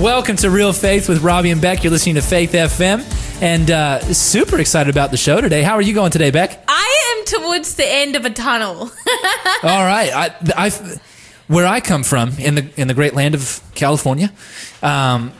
Welcome to Real Faith with Robbie and Beck. You're listening to Faith FM, and uh, super excited about the show today. How are you going today, Beck? I am towards the end of a tunnel. All right, I, I, where I come from in the in the great land of California, um,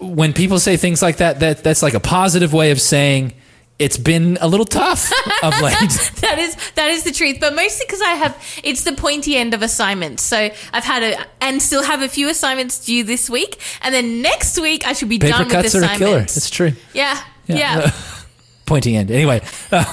when people say things like that, that that's like a positive way of saying it's been a little tough of late. that is that is the truth, but mostly because I have it's the pointy end of assignments. So I've had a and still have a few assignments due this week, and then next week I should be Paper done cuts with are a assignments. killer. It's true. yeah, yeah. Pointy end. Anyway, uh,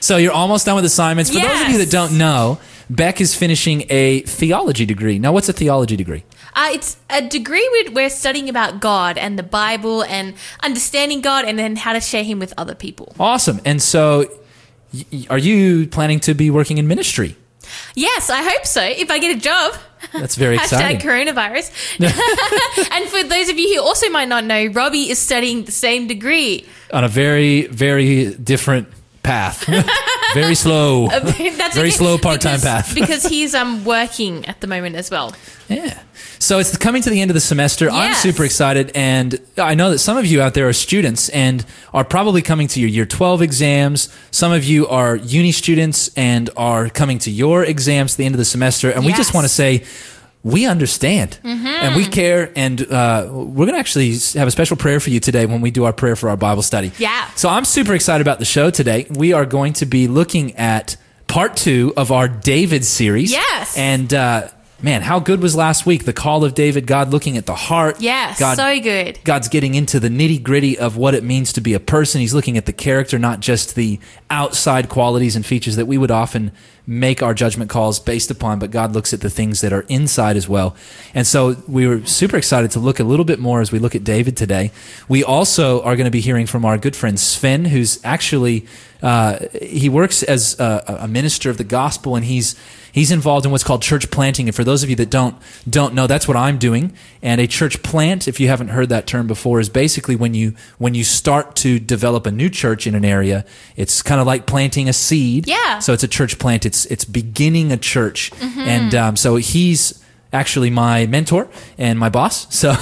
so you're almost done with assignments. For those of you that don't know, Beck is finishing a theology degree. Now, what's a theology degree? Uh, it's a degree with, we're studying about God and the Bible and understanding God and then how to share Him with other people. Awesome. And so, y- are you planning to be working in ministry? Yes, I hope so. If I get a job. That's very Hashtag exciting. coronavirus. and for those of you who also might not know, Robbie is studying the same degree. On a very, very different path. very slow. That's Very okay, slow part-time because- path. because he's um working at the moment as well. Yeah. So it's coming to the end of the semester. I'm Yes. super excited. And I know that some of you out there are students and are probably coming to your year 12 exams. Some of you are uni students and are coming to your exams at the end of the semester. And we just Yes. want to say, we understand and we care. And uh, we're going to actually have a special prayer for you today when we do our prayer for our Bible study. Yeah. So I'm super excited about the show today. We are going to be looking at part two of our David series. Yes. And uh, man, how good was last week? The call of David, God looking at the heart. Yes, God, so good. God's getting into the nitty gritty of what it means to be a person. He's looking at the character, not just the outside qualities and features that we would often make our judgment calls based upon, but God looks at the things that are inside as well. And so we were super excited to look a little bit more as we look at David today. We also are going to be hearing from our good friend Sven, who's actually uh, he works as a, a minister of the gospel, and he's he's involved in what's called church planting. And for those of you that don't don't know, that's what I'm doing. And a church plant, if you haven't heard that term before, is basically when you when you start to develop a new church in an area. It's kind of like planting a seed. Yeah. So it's a church plant. It's it's beginning a church, and um, so he's actually my mentor and my boss. So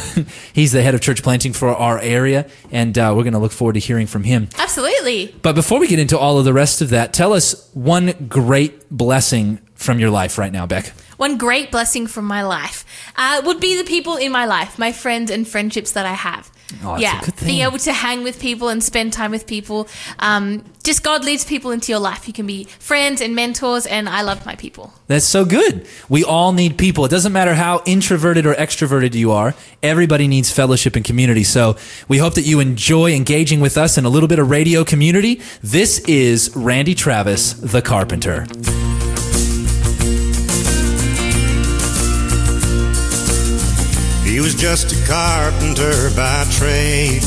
he's the head of church planting for our area, and uh, we're going to look forward to hearing from him. Absolutely. But before we get into all of the rest of that, tell us one great blessing from your life right now, Beck. One great blessing from my life uh, would be the people in my life, my friends and friendships that I have. Oh, yeah, a good thing. being able to hang with people and spend time with people. Um, just God leads people into your life. You can be friends and mentors, and I love my people. That's so good. We all need people. It doesn't matter how introverted or extroverted you are. Everybody needs fellowship and community. So we hope that you enjoy engaging with us in a little bit of radio community. This is Randy Travis, the Carpenter. Was just a carpenter by trade.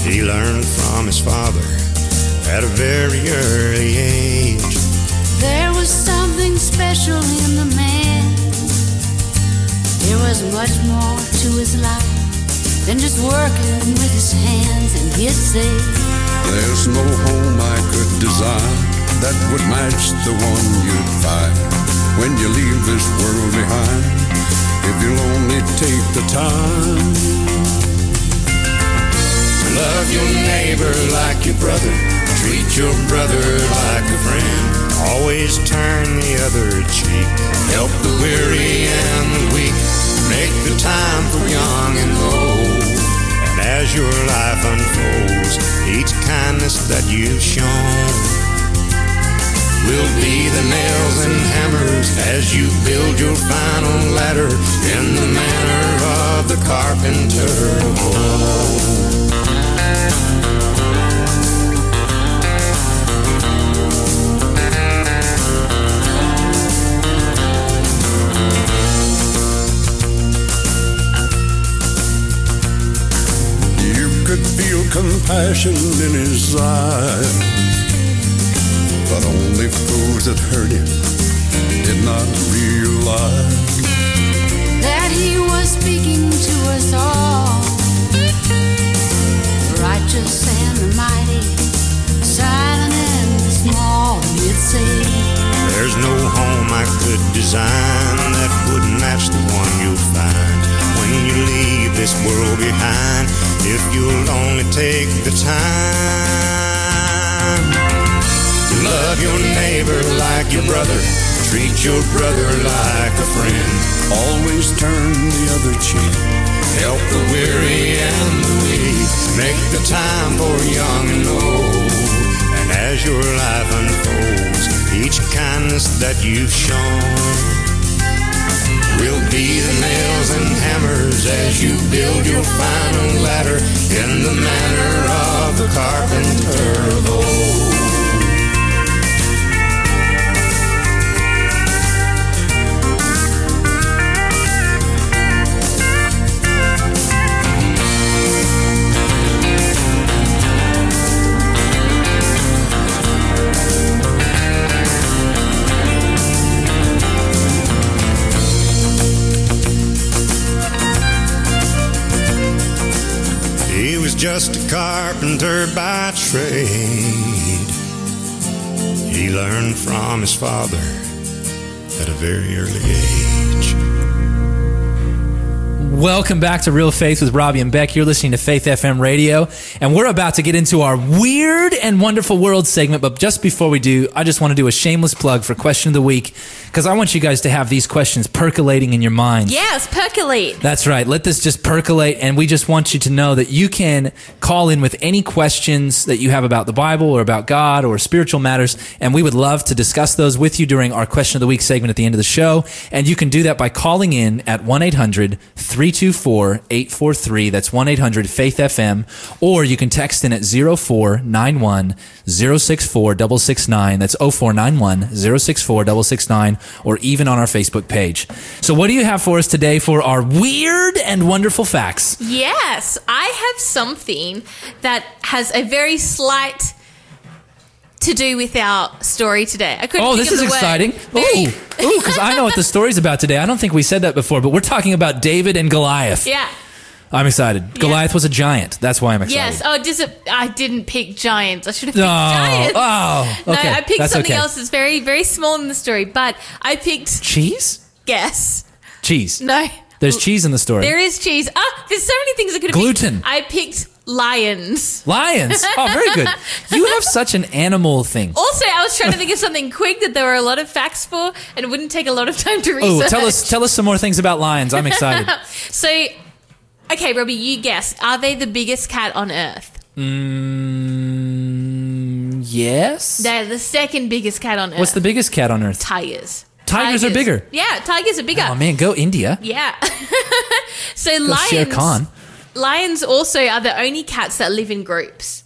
He learned from his father at a very early age. There was something special in the man. There was much more to his life than just working with his hands. And he'd say, There's no home I could design that would match the one you'd find when you leave this world behind. If you'll only take the time. Love your neighbor like your brother. Treat your brother like a friend. Always turn the other cheek. Help the weary and the weak. Make the time for young and old. And as your life unfolds, each kindness that you've shown will be the nails and hammers as you build your final ladder in the manner of the carpenter. You could feel compassion in his eyes. But only fools that hurt him did not realize. that he was speaking to us all. Righteous and the mighty, silent and the small, he'd say. There's no home I could design that would match the one you'll find when you leave this world behind if you'll only take the time. Love your neighbor like your brother. Treat your brother like a friend. Always turn the other cheek. Help the weary and the weak. Make the time for young and old. And as your life unfolds, each kindness that you've shown will be the nails and hammers as you build your final ladder in the manner of the carpenter of old. Just a carpenter by trade. He learned from his father at a very early age. Welcome back to Real Faith with Robbie and Beck. You're listening to Faith FM Radio, and we're about to get into our weird and wonderful world segment. But just before we do, I just want to do a shameless plug for Question of the Week because I want you guys to have these questions percolating in your mind. Yes, percolate. That's right. Let this just percolate. And we just want you to know that you can call in with any questions that you have about the Bible or about God or spiritual matters. And we would love to discuss those with you during our question of the week segment at the end of the show. And you can do that by calling in at 1 800 324 843. That's 1 800 Faith FM. Or you can text in at 0491 064 669. That's 0491 064 669 or even on our Facebook page. So, what do you have for us today for our weird and wonderful facts? Yes, I have something that has a very slight to do with our story today. I couldn't Oh, think this is exciting. Ooh, ooh, because I know what the story's about today. I don't think we said that before, but we're talking about David and Goliath. Yeah. I'm excited. Goliath was a giant. That's why I'm excited. Yes. Oh, it? I didn't pick giants. I should have picked Oh, giants. oh, okay. No. I picked That's something okay. else that's very, very small in the story. But I picked Cheese? guess. Cheese. No, There's cheese in the story. there is cheese. Ah, there's so many things I could have Gluten. Picked. I picked lions. Lions. Oh, very good. You have such an animal thing. Also, I was trying to think of something quick that there were a lot of facts for, and it wouldn't take a lot of time to research. Oh, tell us tell us some more things about lions. I'm excited. So, okay, Robbie, you guess. Are they the biggest cat on Earth? Mm, yes. They're the second biggest cat on Earth. What's the biggest cat on earth? tigers? Tigers are bigger. Yeah, tigers are bigger. Oh man, go India. Yeah. so Go lions. Shere Khan. Lions also are the only cats that live in groups.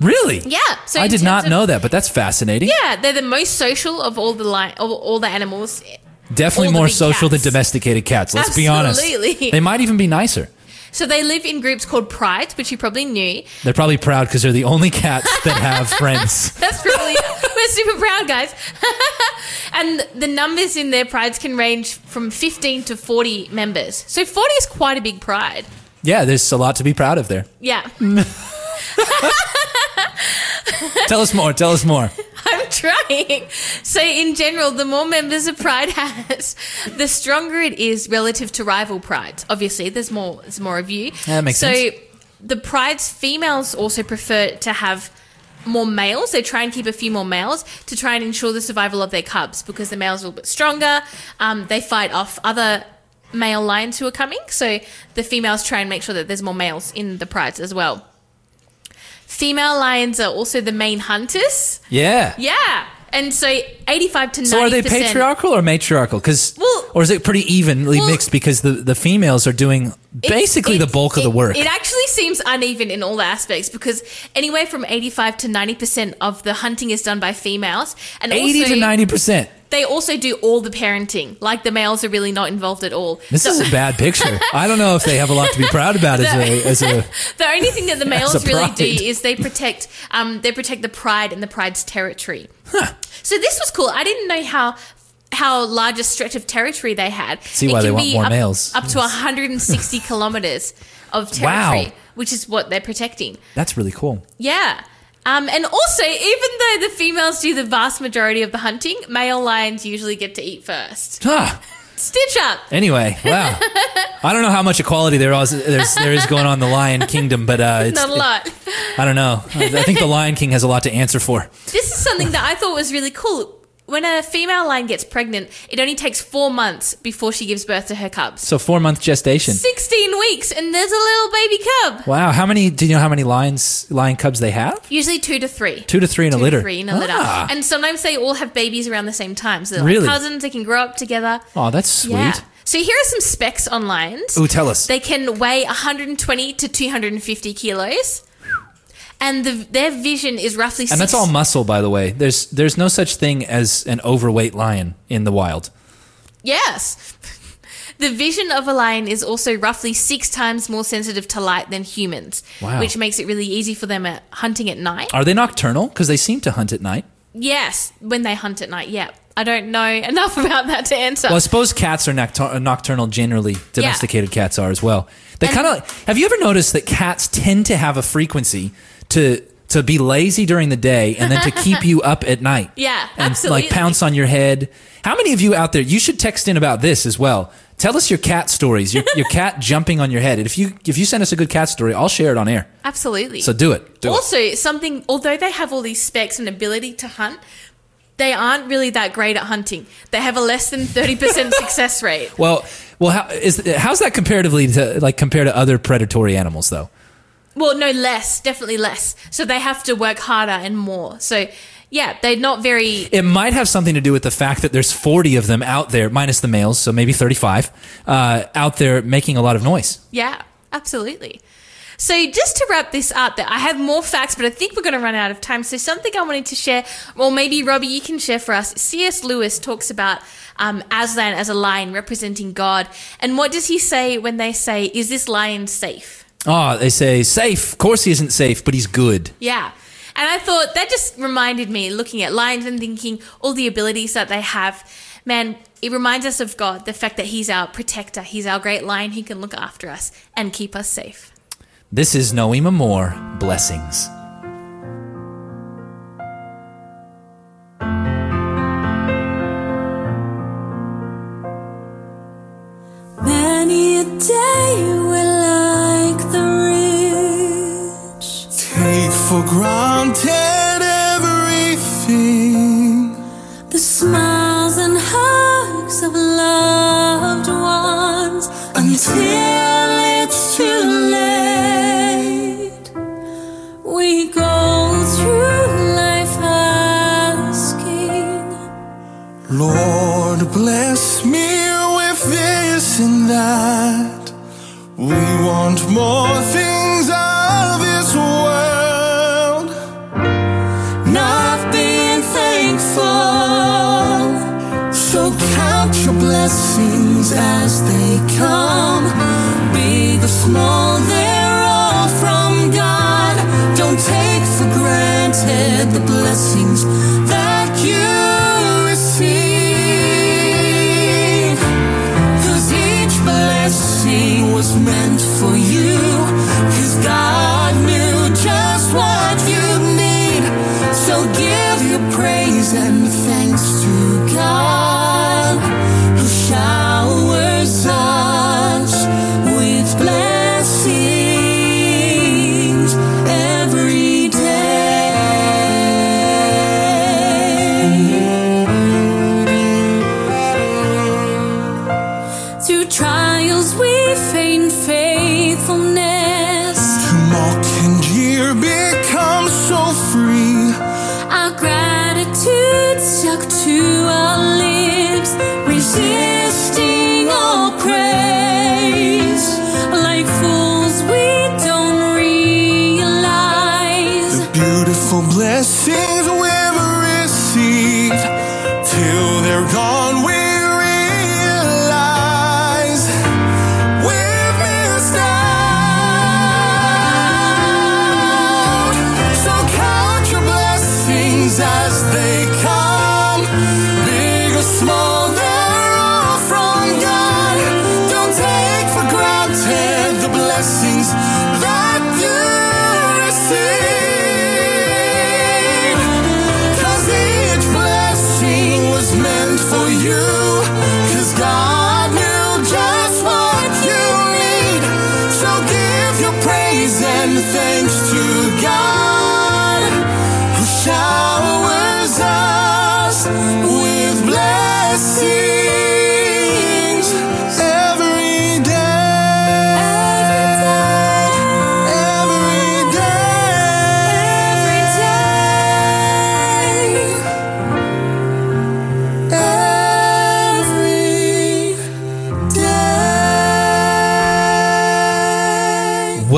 Really? Yeah. So I did not of- know that, but that's fascinating. Yeah, they're the most social of all the li- of all the animals. Definitely the more social cats. than domesticated cats. Let's be honest. Absolutely. They might even be nicer. So they live in groups called prides, which you probably knew. They're probably proud because they're the only cats that have friends. That's probably we're super proud, guys. and the numbers in their prides can range from 15 to 40 members. So 40 is quite a big pride. Yeah, there's a lot to be proud of there. Yeah. Tell us more. Tell us more. I'm trying. So, in general, the more members a pride has, the stronger it is relative to rival prides. Obviously, there's more. There's more of you. Yeah, that makes so, sense. the pride's females also prefer to have more males. They try and keep a few more males to try and ensure the survival of their cubs because the males are a little bit stronger. Um, they fight off other male lions who are coming. So the females try and make sure that there's more males in the prides as well. Female lions are also the main hunters. Yeah. Yeah. And so 85 to 90%. So are they patriarchal or matriarchal? Because Well- or is it pretty evenly Well- mixed? Because the, the females are doing basically the bulk of the work. It actually seems uneven in all aspects because anywhere from 85 to 90% of the hunting is done by females. And Eighty also, to ninety percent. They also do all the parenting. Like the males are really not involved at all. This So- is a bad picture. I don't know if they have a lot to be proud about as a as a. the only thing that the males really do is they protect um, they protect the pride and the pride's territory. So this was cool. I didn't know how how large a stretch of territory they had. See It why they want be more up, males. Up to 160 kilometers of Wow. territory, which is what they're protecting. That's really cool. Yeah. Um, and also, even though the females do the vast majority of the hunting, male lions usually get to eat first. Ah, Stitch up. Anyway, wow. I don't know how much equality there is, there's, there is going on in the Lion Kingdom, but uh, it's Not a lot. I don't know. I think the Lion King has a lot to answer for. This is something that I thought was really cool. When a female lion gets pregnant, it only takes four months before she gives birth to her cubs. So four month gestation. 16 weeks, and there's a little baby cub. Wow. How many? Do you know how many lions, lion cubs they have? Usually two to three. Two to three in a Two litter. to three in a litter. Ah. And sometimes they all have babies around the same time. So they're Really? like cousins, they can grow up together. Oh, that's sweet. Yeah. So here are some specs on lions. Ooh, tell us. They can weigh 120 to 250 kilos. And the, their vision is roughly and that's all muscle, by the way. There's there's no such thing as an overweight lion in the wild. Yes. The vision of a lion is also roughly six times more sensitive to light than humans, Wow. which makes it really easy for them at hunting at night. Are they nocturnal? Because they seem to hunt at night. Yes, when they hunt at night. Yeah, I don't know enough about that to answer. Well, I suppose cats are noctur- uh, nocturnal. Generally, domesticated cats are as well. They kind of. Have you ever noticed that cats tend to have a frequency to to be lazy during the day and then to keep you up at night? Yeah, and absolutely. like pounce on your head. How many of you out there? You should text in about this as well. Tell us your cat stories. Your, your cat jumping on your head. And if you if you send us a good cat story, I'll share it on air. Absolutely. So do it. Do it. also, something, although they have all these specs and ability to hunt, they aren't really that great at hunting. They have a less than 30% success rate. Well, well, how is how's that comparatively to like compared to other predatory animals though? Well, no, less, definitely less. So they have to work harder and more. So, yeah, they're not very. It might have something to do with the fact that there's 40 of them out there, minus the males, so maybe 35, uh, out there making a lot of noise. Yeah, absolutely. So just to wrap this up, I have more facts, but I think we're going to run out of time. So something I wanted to share, or maybe Robbie, you can share for us. C.S. Lewis talks about um, Aslan as a lion representing God, and what does he say when they say, "Is this lion safe?" Oh, they say safe. Of course, he isn't safe, but he's good. Yeah. And I thought that just reminded me, looking at lions and thinking all the abilities that they have. Man, it reminds us of God, the fact that He's our protector, He's our great lion, He can look after us and keep us safe. This is Noema Moore. Blessings.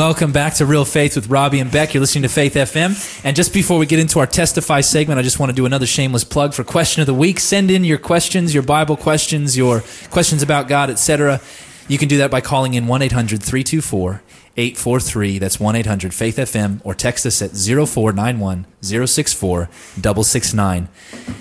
Welcome back to Real Faith with Robbie and Beck. You're listening to Faith FM. And just before we get into our Testify segment, I just want to do another shameless plug for Question of the Week. Send in your questions, your Bible questions, your questions about God, etc. You can do that by calling in 1 800 324 843. That's 1 800 Faith FM or text us at 0491 064 669.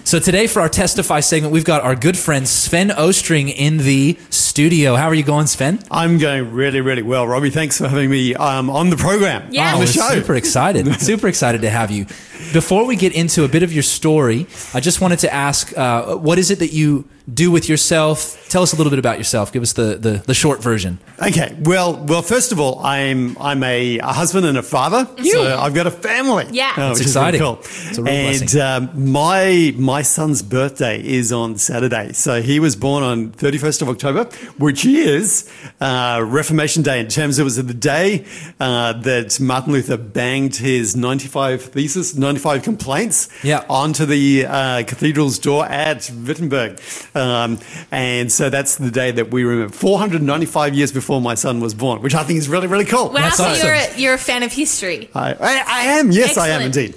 So today for our Testify segment, we've got our good friend Sven Ostring in the studio. How are you going, Sven? I'm going really, really well, Robbie. Thanks for having me um, on the program, Yeah. on we're the show. super excited. super excited to have you. Before we get into a bit of your story, I just wanted to ask uh, what is it that you do with yourself? Tell us a little bit about yourself. Give us the, the, the short version. Okay, well, well. First of all, I'm I'm a, a husband and a father. So I've got a family. Yeah. That's which is really exciting. cool. It's a real and blessing. um, my my son's birthday is on Saturday. So he was born on 31st of October, which is uh, Reformation Day. In terms, it was the day uh, that Martin Luther banged his 95 thesis, 95 complaints Yeah. onto the uh, cathedral's door at Wittenberg. Um, and so that's the day that we remember 495 years before my son was born, which I think is really, really cool. Wow, That's so awesome. you're a, you're a fan of history. I, I, I am. Yes, I am indeed.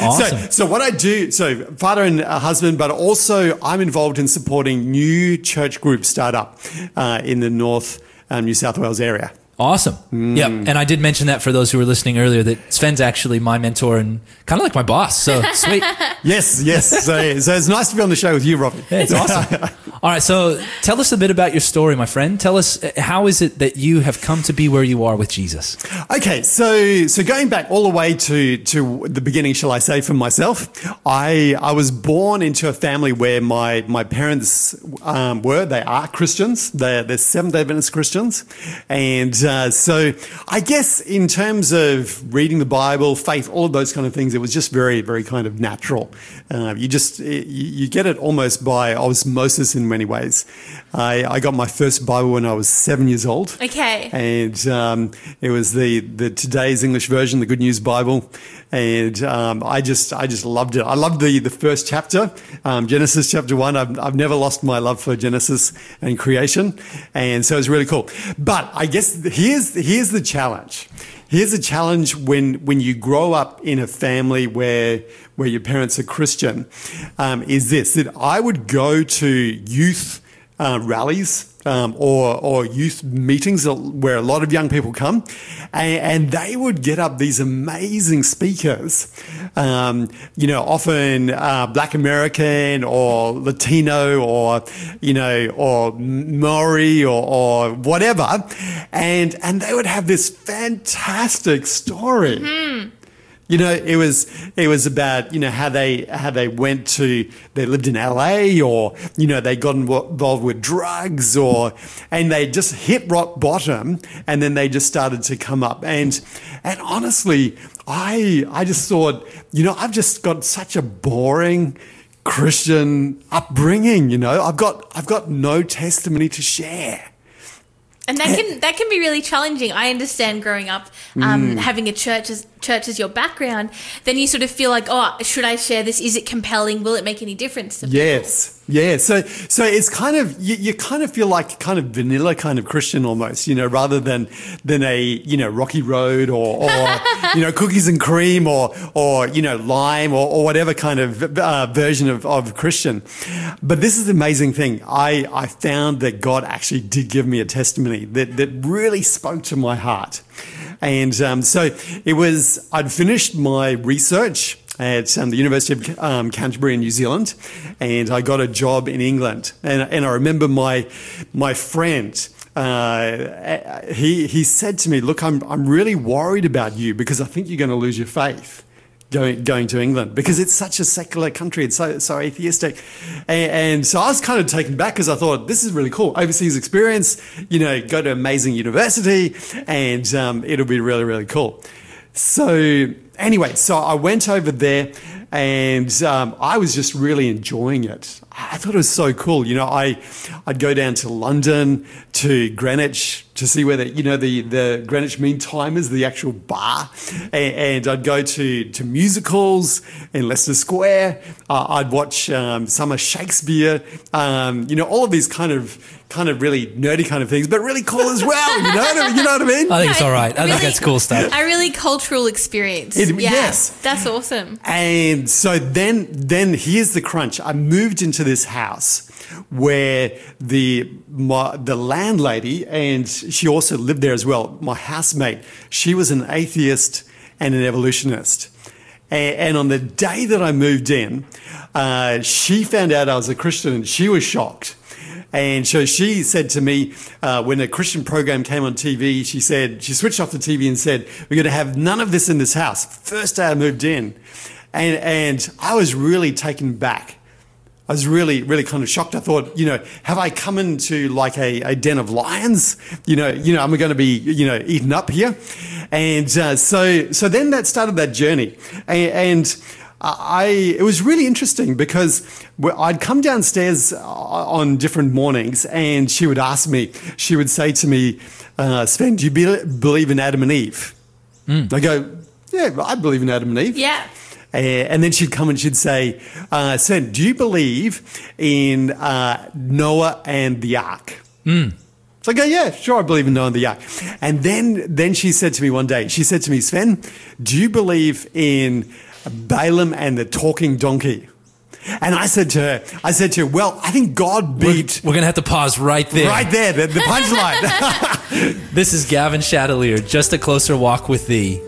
Awesome. So, so what I do, so father and uh, husband, but also I'm involved in supporting new church groups start up uh, in the North um, New South Wales area. Awesome. Yeah. And I did mention that for those who were listening earlier that Sven's actually my mentor and kind of like my boss. So sweet. Yes, yes. so, so it's nice to be on the show with you, Robbie. It's awesome. All right. So tell us a bit about your story, my friend. Tell us uh, how is it that you have come to be where you are with Jesus? Okay, so so going back all the way to to the beginning, shall I say, for myself, I I was born into a family where my my parents um, were they are Christians, they're they're Seventh Day Adventist Christians, and uh, so I guess in terms of reading the Bible, faith, all of those kind of things, it was just very very kind of natural. Uh, you just you, you get it almost by osmosis in many ways. I, I got my first Bible when I was seven years old Okay. and um, it was the the today's English version, the Good News Bible, and um, I just I just loved it. I loved the the first chapter, um, Genesis chapter one. I've I've never lost my love for Genesis and creation, and so it's really cool. But I guess here's here's the challenge. Here's a challenge when when you grow up in a family where where your parents are Christian, um, is this that I would go to youth uh, rallies um, or or youth meetings where a lot of young people come, and, and they would get up these amazing speakers, um, you know, often uh, Black American or Latino or you know or Maori or, or whatever, and and they would have this fantastic story. You know, it was it was about you know how they how they went to they lived in LA or you know they got involved with drugs or and they just hit rock bottom and then they just started to come up and and honestly I I just thought you know I've just got such a boring Christian upbringing you know I've got I've got no testimony to share. And that can that can be really challenging. I understand growing up, um, having a church as church as your background. Then you sort of feel like, oh, should I share this? Is it compelling? Will it make any difference? To people? Yes. Yeah. So so it's kind of you, you kind of feel like kind of vanilla kind of Christian almost, you know, rather than than a, you know, Rocky Road or or you know, cookies and cream or or you know, lime or, or whatever kind of uh, version of, of Christian. But this is the amazing thing. I I found that God actually did give me a testimony that that really spoke to my heart. And um, so it was, I'd finished my research at um, the University of um, Canterbury in New Zealand, and I got a job in England. And, and I remember my, my friend, uh, he, he said to me, Look, I'm, I'm really worried about you because I think you're going to lose your faith going going to England because it's such a secular country. It's so so atheistic, and, and so I was kind of taken back because I thought this is really cool overseas experience. You know, go to amazing university, and um, it'll be really really cool. So anyway, so I went over there. And um, I was just really enjoying it. I thought it was so cool. You know, I, I'd go down to London, to Greenwich, to see where the you know the the Greenwich Mean Time is the actual bar, and, and I'd go to to musicals in Leicester Square. Uh, I'd watch um, some of Shakespeare. Um, you know, all of these kind of kind of really nerdy kind of things, but really cool as well. You know, what I mean? you know what I mean? I think it's all right. I think Really- that's cool stuff. A really cultural experience. It- yeah, yes. That's awesome. And so then, then here's the crunch. I moved into this house where the my, the landlady and she also lived there as well. My housemate, she was an atheist and an evolutionist. And, and on the day that I moved in, uh, she found out I was a Christian and she was shocked. And so she said to me, uh, when a Christian program came on TV, she said, she switched off the TV and said, We're going to have none of this in this house. First day I moved in. And, and I was really taken back. I was really, really kind of shocked. I thought, you know, have I come into like a, a den of lions? You know, you know, am I going to be, you know, eaten up here? And uh, so, so then that started that journey, and, and I, it was really interesting because I'd come downstairs uh, on different mornings, and she would ask me, she would say to me, uh, "Sven, do you be, believe in Adam and Eve?" I go, "Yeah, I believe in Adam and Eve." Yeah. Uh, and then she'd come and she'd say, uh, Sven, do you believe in uh, Noah and the ark? So I go, yeah, sure, I believe in Noah and the ark. And then, then she said to me one day, she said to me, Sven, do you believe in Balaam and the talking donkey? And I said to her, I said to her, well, I think God We're, beat we're gonna have to pause right there. right there, the, the punchline. This is Gavin Chatelier. Just a closer walk with thee.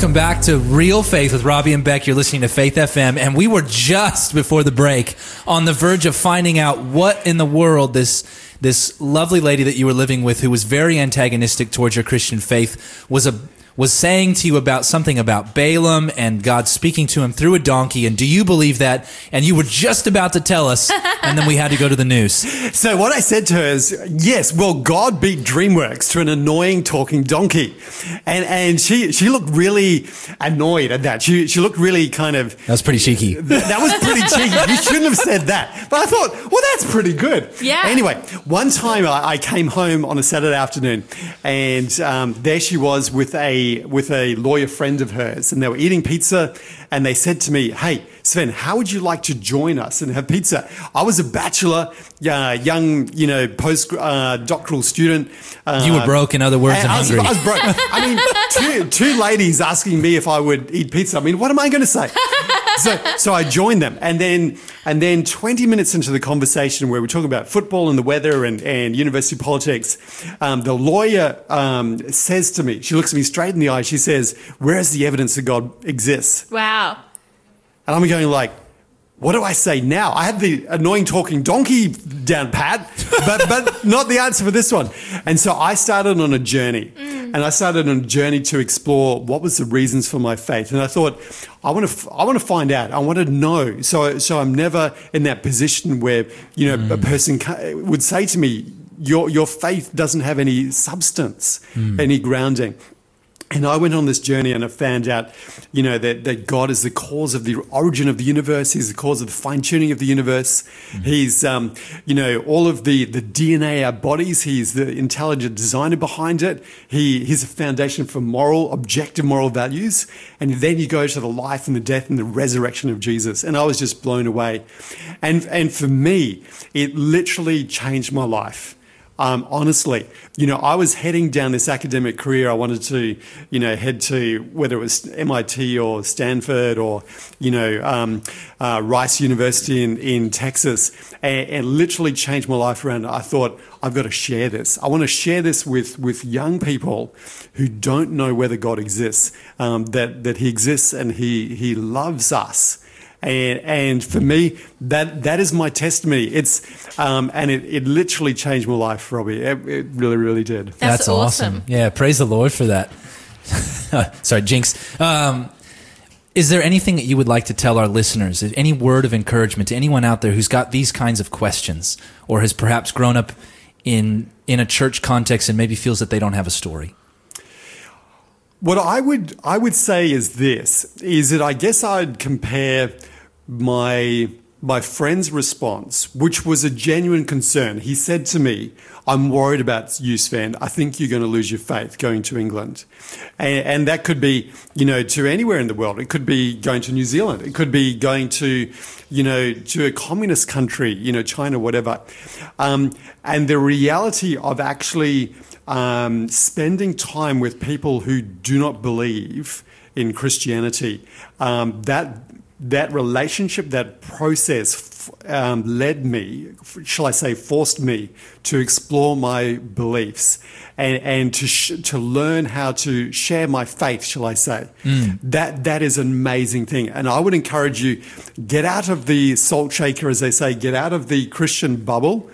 Welcome back to Real Faith with Robbie and Beck. You're listening to Faith FM, and we were just before the break on the verge of finding out what in the world this this lovely lady that you were living with, who was very antagonistic towards your Christian faith, was a was saying to you about something about Balaam and God speaking to him through a donkey. And do you believe that? And you were just about to tell us, and then we had to go to the news. So what I said to her is, yes, well, God beat DreamWorks to an annoying talking donkey, and and she she looked really annoyed at that. She she looked really kind of That was pretty cheeky. Th- that was pretty cheeky. You shouldn't have said that. But I thought, well, that's pretty good. Yeah. Anyway, one time I, I came home on a Saturday afternoon, and um, there she was with a with a lawyer friend of hers, and they were eating pizza, and they said to me, "Hey, Sven, how would you like to join us and have pizza?" I was a bachelor, uh, young, you know, post uh, doctoral student. Uh, You were broke, in other words, and I was, hungry. I was broke. I mean, two, two ladies asking me if I would eat pizza. I mean, what am I going to say? So, so I joined them, and then and then twenty minutes into the conversation where we're talking about football and the weather and, and university politics, um, the lawyer um, says to me, she looks at me straight in the eye. She says, "Where is the evidence that God exists?" Wow. And I'm going like, what do I say now? I had the annoying talking donkey down pat, but but not the answer for this one. And so I started on a journey, mm. and I started on a journey to explore what was the reasons for my faith. And I thought, I want to I want to find out. I want to know. So so I'm never in that position where you know a mm. person ca- would say to me, your your faith doesn't have any substance, mm. any grounding. And I went on this journey and I found out, you know, that, that God is the cause of the origin of the universe. He's the cause of the fine tuning of the universe. He's, um, you know, all of the, the DNA, our bodies. He's the intelligent designer behind it. He, he's a foundation for moral, objective moral values. And then you go to the life and the death and the resurrection of Jesus. And I was just blown away. And, and for me, it literally changed my life. Um, honestly, you know, I was heading down this academic career. I wanted to, you know, head to whether it was MIT or Stanford or, you know, um, uh, Rice University in, in Texas, and, and literally changed my life around. I thought I've got to share this. I want to share this with with young people who don't know whether God exists, um, that that He exists and He He loves us. And, and for me, that that is my testimony. It's um, and it, it literally changed my life, Robbie. It, it really, really did. That's awesome. Yeah, praise the Lord for that. Sorry, Jinx. Um, is there anything that you would like to tell our listeners? Any word of encouragement to anyone out there who's got these kinds of questions, or has perhaps grown up in in a church context and maybe feels that they don't have a story? What I would I would say is this: is that I guess I'd compare my my friend's response, which was a genuine concern. He said to me, "I'm worried about you, Sven. I think you're going to lose your faith going to England," and, and that could be, you know, to anywhere in the world. It could be going to New Zealand. It could be going to, you know, to a communist country, you know, China, whatever. Um, and the reality of actually um, spending time with people who do not believe in Christianity, um, that that relationship, that process f- um, led me, shall I say, forced me to explore my beliefs and, and to, sh- to learn how to share my faith, shall I say. That, that is an amazing thing. And I would encourage you, get out of the salt shaker, as they say, get out of the Christian bubble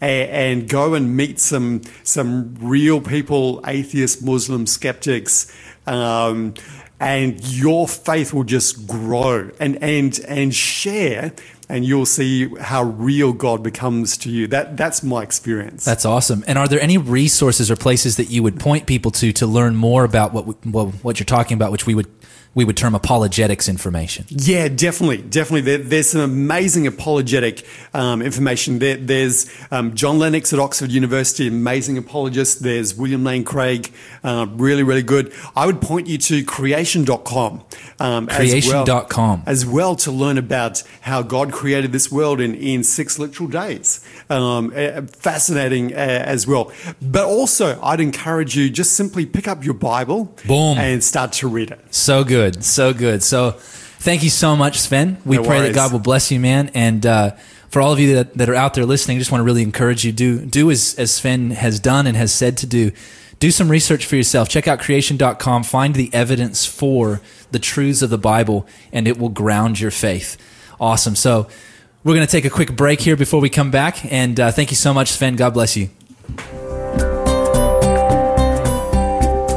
and, and go and meet some some real people, atheists, Muslim skeptics, um, and your faith will just grow and and and share, and you'll see how real God becomes to you. That that's my experience. That's awesome. And are there any resources or places that you would point people to to learn more about what we- well, what you're talking about, which we would we would term apologetics information? Yeah, definitely, definitely. There, there's some amazing apologetic um, information. There, there's um, John Lennox at Oxford University, amazing apologist. There's William Lane Craig, uh, really, really good. I would point you to creation.com. Um, as well- Creation.com. as well to learn about how God created this world in, in six literal days. Um, fascinating uh, as well. But also, I'd encourage you just simply pick up your Bible Boom. and start to read it. So good, so good. So, thank you so much, Sven. We No pray that. God will bless you, man. And uh, for all of you that, that are out there listening, I just want to really encourage you do do as as Sven has done and has said to do. do some research for yourself. Check out creation.com, find the evidence for the truths of the Bible, and it will ground your faith. Awesome. So we're going to take a quick break here before we come back. And uh, thank you so much, Sven. God bless you.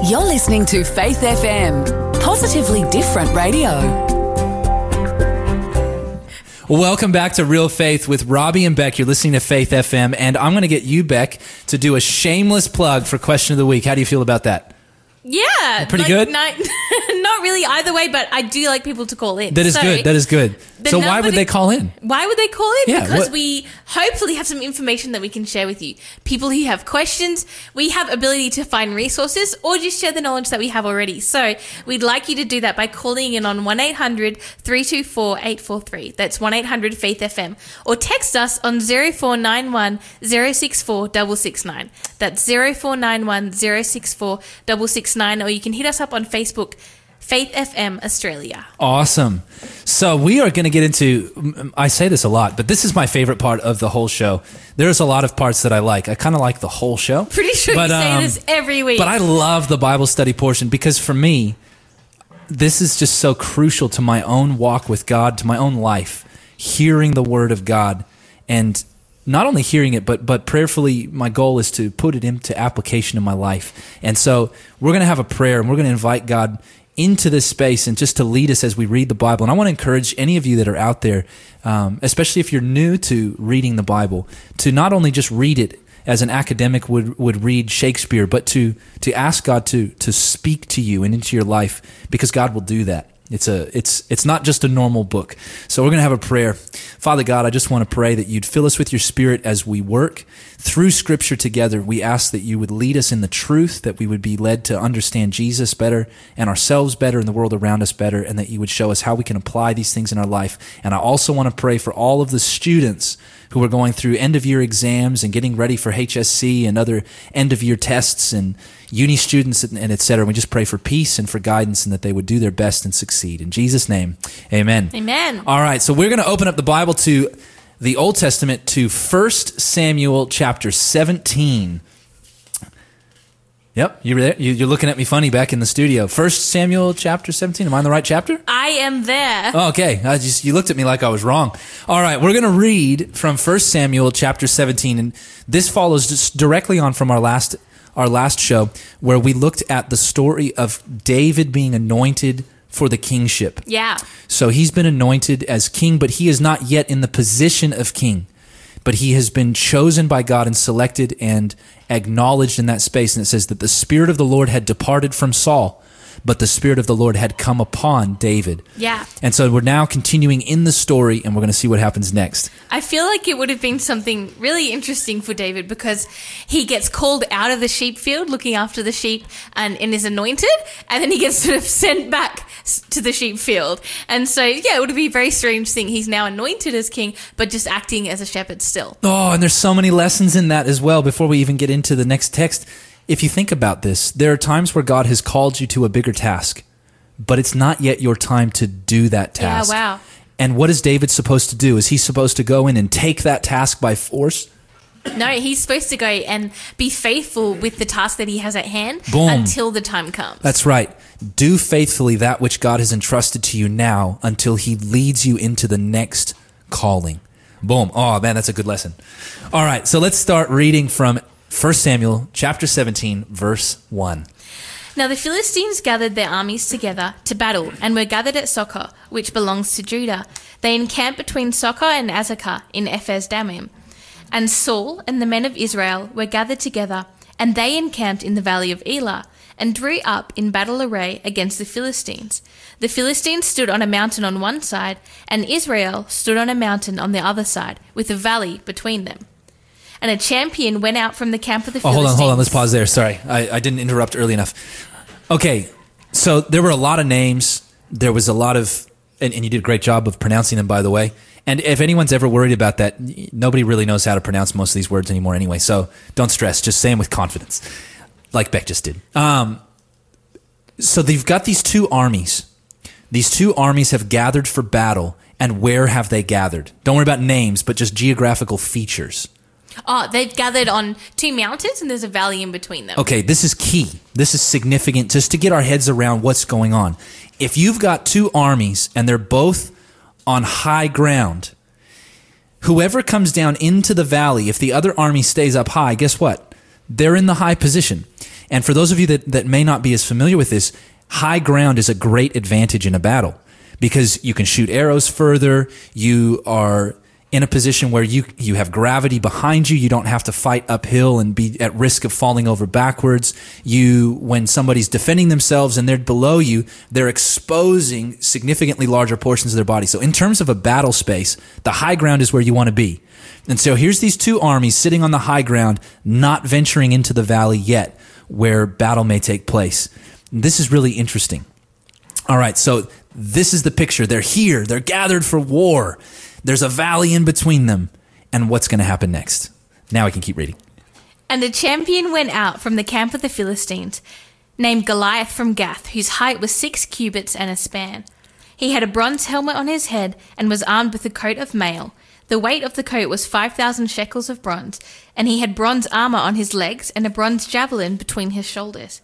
You're listening to Faith FM, positively different radio. Welcome back to Real Faith with Robbie and Beck. You're listening to Faith FM, and I'm going to get you, Beck, to do a shameless plug for Question of the Week. How do you feel about that? Yeah, Pretty like, good? Not, not really either way, but I do like people to call in. That is So, good. That is good. So why would that- they call in? Why would they call in? Yeah, because what- we hopefully have some information that we can share with you. People who have questions, we have ability to find resources or just share the knowledge that we have already. So we'd like you to do that by calling in on 1-800-324-843. That's 1-800-FAITH-FM. Or text us on 0491 064 669. That's 0491 064 669. Or you can hit us up on Facebook, Faith FM Australia. Awesome. So we are going to get into. I say this a lot, but this is my favorite part of the whole show. There's a lot of parts that I like. I kind of like the whole show. Pretty sure But, you say um, this every week. But I love the Bible study portion because for me, this is just so crucial to my own walk with God, to my own life, hearing the Word of God, and not only hearing it, but but prayerfully. My goal is to put it into application in my life. And so we're going to have a prayer, and we're going to invite God into this space and just to lead us as we read the Bible. And I want to encourage any of you that are out there, um, especially if you're new to reading the Bible, to not only just read it as an academic would, would read Shakespeare, but to, to ask God to, to speak to you and into your life because God will do that. It's a it's it's not just a normal book. So we're going to have a prayer. Father God, I just want to pray that you'd fill us with your spirit as we work through scripture together. We ask that you would lead us in the truth, that we would be led to understand Jesus better and ourselves better and the world around us better and that you would show us how we can apply these things in our life. And I also want to pray for all of the students who are going through end of year exams and getting ready for HSC and other end of year tests and uni students and, and et cetera. We just pray for peace and for guidance and that they would do their best and succeed. In Jesus' name, amen. Amen. All right, so we're going to open up the Bible to the Old Testament to 1 Samuel chapter 17. Yep, you were there. You- You're looking at me funny back in the studio. 1 Samuel chapter 17. Am I in the right chapter? I am there. Oh, okay. I just you looked at me like I was wrong. All right, we're going to read from 1 Samuel chapter 17 and this follows just directly on from our last our last show where we looked at the story of David being anointed for the kingship. Yeah. So he's been anointed as king, but he is not yet in the position of king. But he has been chosen by God and selected and acknowledged in that space. And it says that the Spirit of the Lord had departed from Saul, but the Spirit of the Lord had come upon David. Yeah. And so we're now continuing in the story, and we're going to see what happens next. I feel like it would have been something really interesting for David because he gets called out of the sheep field looking after the sheep and, and is anointed, and then he gets sort of sent back to the sheep field. And so, yeah, it would be a very strange thing. He's now anointed as king, but just acting as a shepherd still. Oh, and there's so many lessons in that as well before we even get into the next text. If you think about this, there are times where God has called you to a bigger task, but it's not yet your time to do that task. Yeah, wow. And what is David supposed to do? Is he supposed to go in and take that task by force? No, he's supposed to go and be faithful with the task that he has at hand Boom. until the time comes. That's right. Do faithfully that which God has entrusted to you now until he leads you into the next calling. Boom. Oh, man, that's a good lesson. All right, so let's start reading from 1 Samuel chapter 17, verse 1. Now the Philistines gathered their armies together to battle and were gathered at Socoh, which belongs to Judah. They encamped between Socoh and Azekah in Ephes Dammim. And Saul and the men of Israel were gathered together, and they encamped in the valley of Elah, and drew up in battle array against the Philistines. The Philistines stood on a mountain on one side, and Israel stood on a mountain on the other side, with a valley between them. And a champion went out from the camp of the Oh, Philistines. hold on, hold on. Let's pause there. Sorry, I, I didn't interrupt early enough. Okay, so there were a lot of names. There was a lot of, and, and you did a great job of pronouncing them, by the way. And if anyone's ever worried about that, nobody really knows how to pronounce most of these words anymore anyway. So don't stress. Just say them with confidence, like Beck just did. Um, so they've got these two armies. These two armies have gathered for battle. And where have they gathered? Don't worry about names, but just geographical features. Oh, they've gathered on two mountains and there's a valley in between them. Okay, this is key. This is significant just to get our heads around what's going on. If you've got two armies and they're both on high ground, whoever comes down into the valley, if the other army stays up high, guess what? They're in the high position. And for those of you that, that may not be as familiar with this, high ground is a great advantage in a battle because you can shoot arrows further. You are in a position where you you have gravity behind you. You don't have to fight uphill and be at risk of falling over backwards. You when somebody's defending themselves and they're below you, they're exposing significantly larger portions of their body. So in terms of a battle space, the high ground is where you want to be. And so here's these two armies sitting on the high ground, not venturing into the valley yet, where battle may take place. This is really interesting. All right, so this is the picture. They're here, they're gathered for war. There's a valley in between them. And what's going to happen next? Now I can keep reading. And a champion went out from the camp of the Philistines, named Goliath from Gath, whose height was six cubits and a span. He had a bronze helmet on his head and was armed with a coat of mail. The weight of the coat was 5,000 shekels of bronze, and he had bronze armor on his legs and a bronze javelin between his shoulders.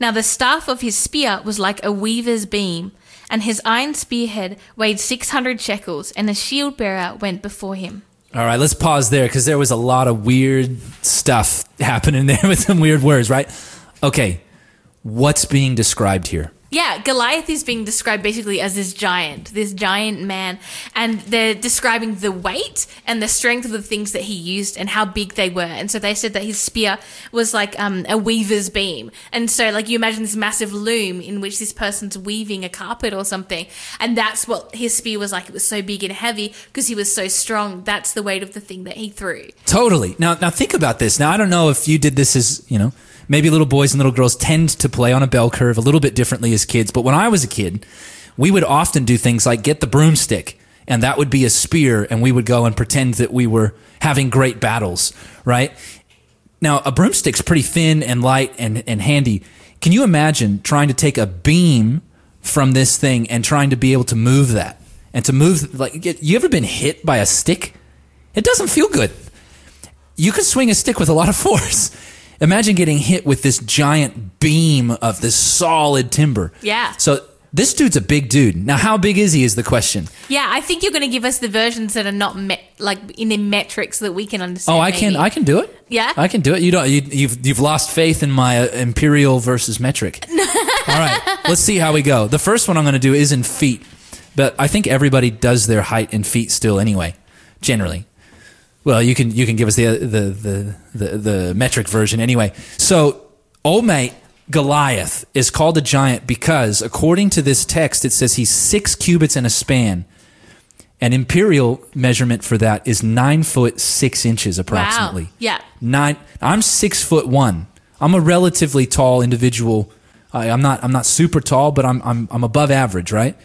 Now the staff of his spear was like a weaver's beam, and his iron spearhead weighed 600 shekels, and the shield bearer went before him. All right, let's pause there because there was a lot of weird stuff happening there with some weird words, right? Okay, what's being described here? Yeah, Goliath is being described basically as this giant, this giant man, and they're describing the weight and the strength of the things that he used and how big they were. And so they said that his spear was like um, a weaver's beam, and so like you imagine this massive loom in which this person's weaving a carpet or something, and that's what his spear was like. It was so big and heavy because he was so strong. That's the weight of the thing that he threw. Totally. Now, now think about this. Now, I don't know if you did this as you know, maybe little boys and little girls tend to play on a bell curve a little bit differently as kids. But when I was a kid, we would often do things like get the broomstick, and that would be a spear, and we would go and pretend that we were having great battles, right? Now, a broomstick's pretty thin and light and, and handy. Can you imagine trying to take a beam from this thing and trying to be able to move that? And to move, like, you ever been hit by a stick? It doesn't feel good. You can swing a stick with a lot of force. Imagine getting hit with this giant beam of this solid timber. Yeah. So this dude's a big dude. Now, how big is he? Is the question. Yeah, I think you're going to give us the versions that are not met, like in the metrics that we can understand. Oh, I can. I can do it. Yeah? I can do it. You don't. You, you've you've lost faith in my uh, imperial versus metric. All right. Let's see how we go. The first one I'm going to do is in feet, but I think everybody does their height in feet still anyway. Generally. Well, you can you can give us the uh, the the the, the metric version anyway. So, old mate Goliath is called a giant because, according to this text, it says he's six cubits and a span. An imperial measurement for that is nine foot six inches approximately. Wow. Yeah. Nine. I'm six foot one. I'm a relatively tall individual. I, I'm not. I'm not super tall, but I'm. I'm. I'm above average, right?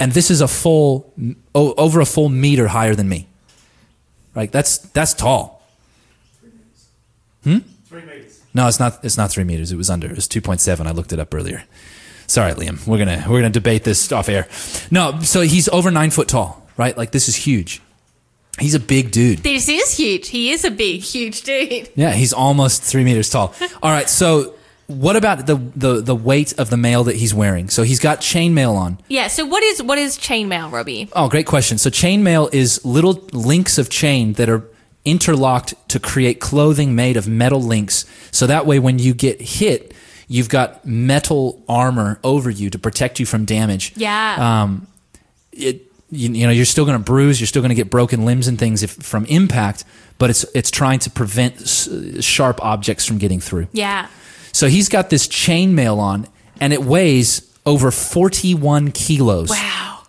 And this is a full, o- over a full meter higher than me. Right. That's that's tall. Hmm. No, it's not. It's not three meters. It was under. It was two point seven. I looked it up earlier. Sorry, Liam. We're gonna we're gonna debate this off air. No, so he's over nine foot tall, right? Like this is huge. He's a big dude. This is huge. He is a big, huge dude. Yeah, he's almost three meters tall. All right, so what about the, the the weight of the mail that he's wearing? So he's got chainmail on. Yeah. So what is what is chainmail, Robbie? Oh, great question. So chainmail is little links of chain that are interlocked to create clothing made of metal links. So that way, when you get hit, you've got metal armor over you to protect you from damage. Yeah. Um, it you, you know you're still going to bruise, you're still going to get broken limbs and things if, from impact, but it's it's trying to prevent s- sharp objects from getting through. yeah. So he's got this chainmail on, and it weighs over 41 kilos. Wow.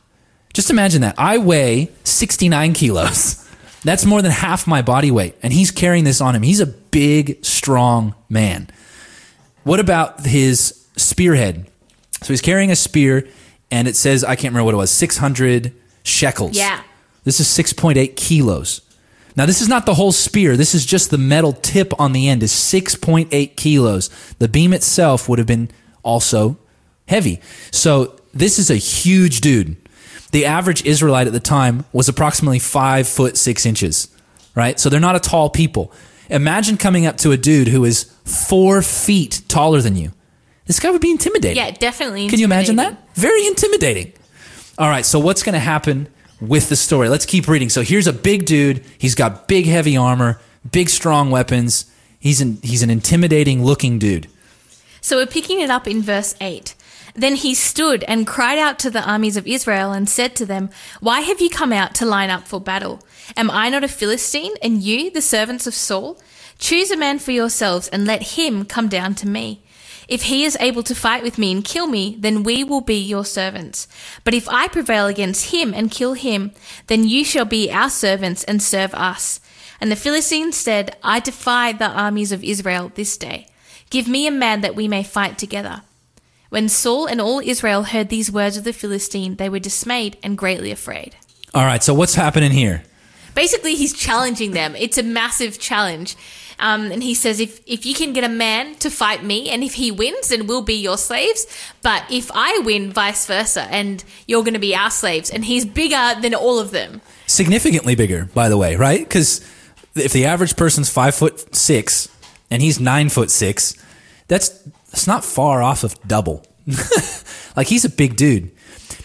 Just imagine that. I weigh 69 kilos. That's more than half my body weight, and he's carrying this on him. He's a big, strong man. What about his spearhead? So he's carrying a spear, and it says, I can't remember what it was, 600 shekels. Yeah. This is 6.8 kilos. Now, this is not the whole spear. This is just the metal tip on the end is 6.8 kilos. The beam itself would have been also heavy. So this is a huge dude. The average Israelite at the time was approximately five foot six inches. right? So they're not a tall people. Imagine coming up to a dude who is four feet taller than you. This guy would be intimidating. Yeah, definitely. Can you imagine that? Very intimidating. All right, so what's going to happen with the story? Let's keep reading. So here's a big dude. He's got big, heavy armor, big, strong weapons. He's an he's an intimidating looking dude. So we're picking it up in verse 8. Then he stood and cried out to the armies of Israel and said to them, Why have you come out to line up for battle? Am I not a Philistine, and you, the servants of Saul? Choose a man for yourselves and let him come down to me. If he is able to fight with me and kill me, then we will be your servants. But if I prevail against him and kill him, then you shall be our servants and serve us. And the Philistines said, I defy the armies of Israel this day. Give me a man that we may fight together. When Saul and all Israel heard these words of the Philistine, they were dismayed and greatly afraid. All right, so what's happening here? Basically, he's challenging them. It's a massive challenge. Um, and he says, if, if you can get a man to fight me, and if he wins, then we'll be your slaves. But if I win, vice versa, and you're going to be our slaves. And he's bigger than all of them. Significantly bigger, by the way, right? Because if the average person's five foot six and he's nine foot six, that's that's not far off of double. like he's a big dude.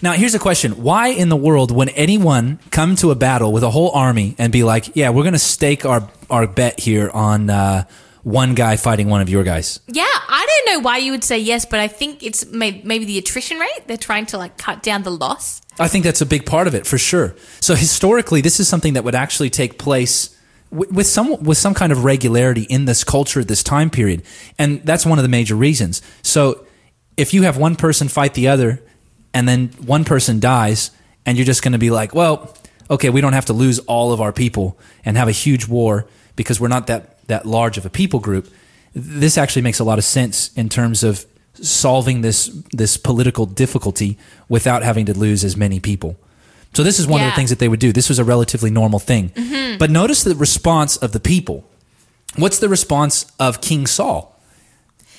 Now, here's a question. Why in the world would anyone come to a battle with a whole army and be like, yeah, we're going to stake our, our bet here on uh, one guy fighting one of your guys? Yeah, I don't know why you would say yes, but I think it's may- maybe the attrition rate. They're trying to like cut down the loss. I think that's a big part of it for sure. So historically, this is something that would actually take place with, with some with some kind of regularity in this culture at this time period, and that's one of the major reasons. So if you have one person fight the other, and then one person dies, and you're just going to be like, well, okay, we don't have to lose all of our people and have a huge war because we're not that that large of a people group. This actually makes a lot of sense in terms of solving this this political difficulty without having to lose as many people. So this is one of the things that they would do. This was a relatively normal thing. Mm-hmm. But notice the response of the people. What's the response of King Saul?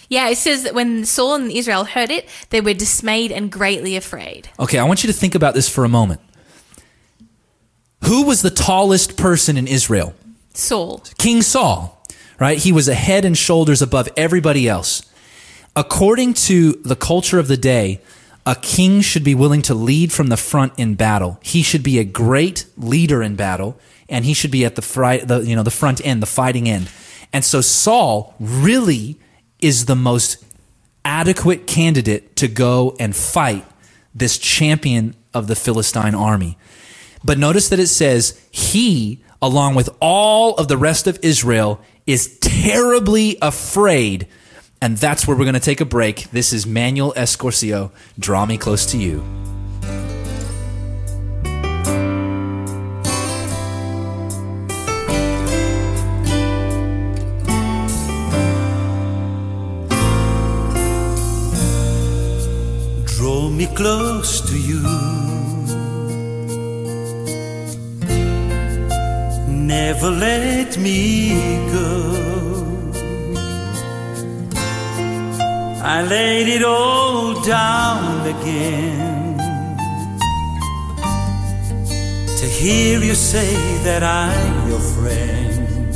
Yeah, it says that when Saul and Israel heard it, they were dismayed and greatly afraid. Okay, I want you to think about this for a moment. Who was the tallest person in Israel? Saul. King Saul, right? He was a head and shoulders above everybody else. According to the culture of the day, a king should be willing to lead from the front in battle. He should be a great leader in battle, and he should be at the, fri- the you know the front end, the fighting end. And so Saul really is the most adequate candidate to go and fight this champion of the Philistine army. But notice that it says he, along with all of the rest of Israel, is terribly afraid. And that's where we're going to take a break. This is Manuel Escorcio. Draw me close to you. Close to you. Never let me go. I laid it all down again to hear you say that I'm your friend.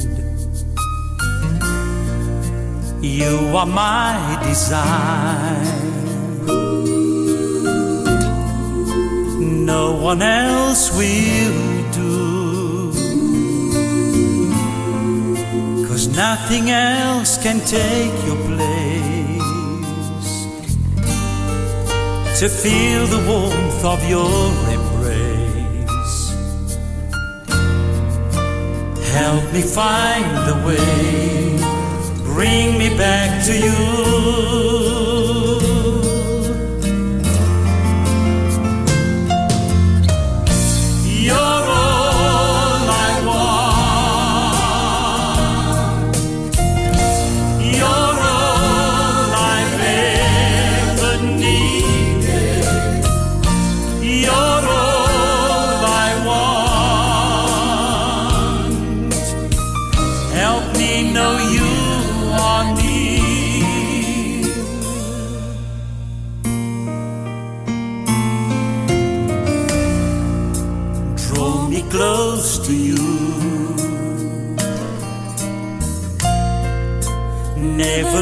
You are my desire. No one else will do. Cause nothing else can take your place. To feel the warmth of your embrace. Help me find a way, bring me back to you.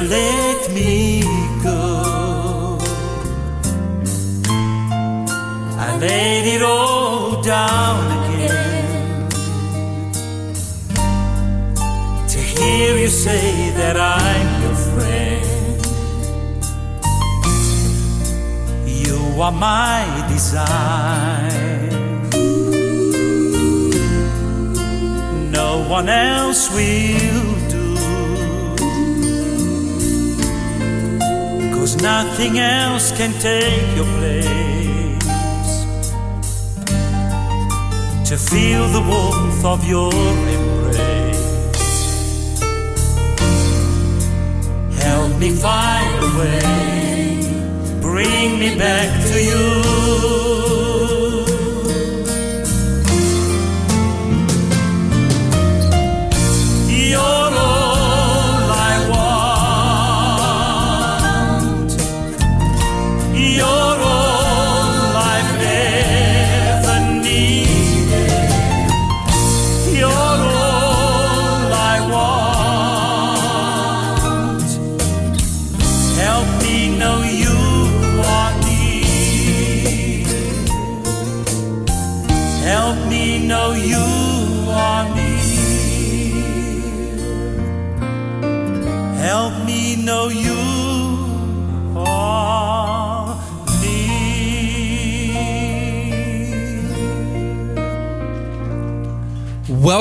Let me go. I laid it all down again to hear you say that I'm your friend. You are my design. No one else will Cause nothing else can take your place. To feel the warmth of your embrace. Help me find a way. Bring me back to you.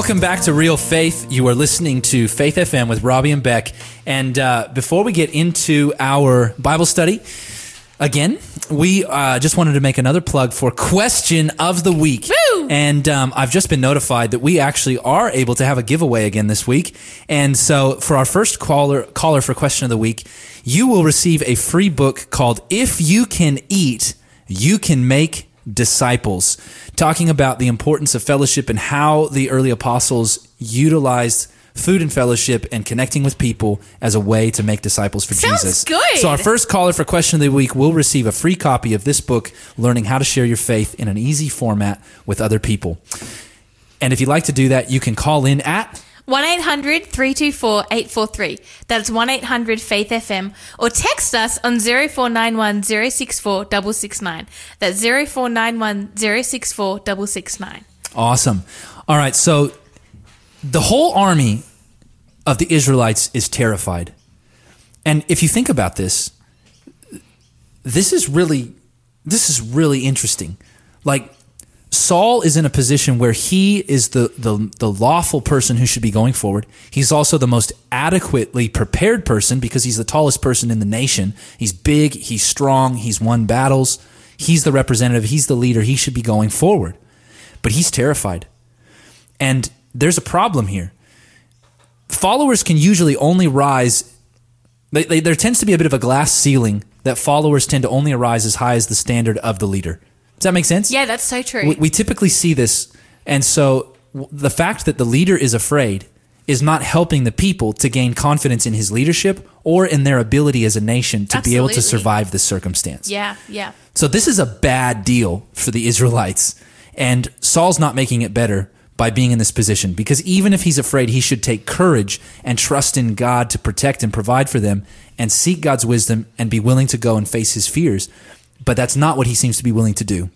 Welcome back to Real Faith. You are listening to Faith FM with Robbie and Beck. And uh, before we get into our Bible study, again, we uh, just wanted to make another plug for Question of the Week. Woo! And um, I've just been notified that we actually are able to have a giveaway again this week. And so for our first caller, caller for Question of the Week, you will receive a free book called If You Can Eat, You Can Make disciples, talking about the importance of fellowship and how the early apostles utilized food and fellowship and connecting with people as a way to make disciples for Sounds Jesus. good. So our first caller for question of the week will receive a free copy of this book, Learning How to Share Your Faith in an Easy Format with Other People. And if you'd like to do that, you can call in at 1 800 324 843. That's 1 800 Faith FM. Or text us on 0491 064 669. That's 0491 064 669. Awesome. All right, so the whole army of the Israelites is terrified. And if you think about this, this is really this is really interesting. Like Saul is in a position where he is the, the the lawful person who should be going forward. He's also the most adequately prepared person because he's the tallest person in the nation. He's big, he's strong, he's won battles. He's the representative, he's the leader, he should be going forward. But he's terrified. And there's a problem here. Followers can usually only rise, they, they, there tends to be a bit of a glass ceiling that followers tend to only rise as high as the standard of the leader. Does that make sense? Yeah, that's so true. We, we typically see this. And so w- the fact that the leader is afraid is not helping the people to gain confidence in his leadership or in their ability as a nation to be able to survive this circumstance. yeah, yeah. So this is a bad deal for the Israelites. And Saul's not making it better by being in this position because even if he's afraid, he should take courage and trust in God to protect and provide for them and seek God's wisdom and be willing to go and face his fears. But that's not what he seems to be willing to do.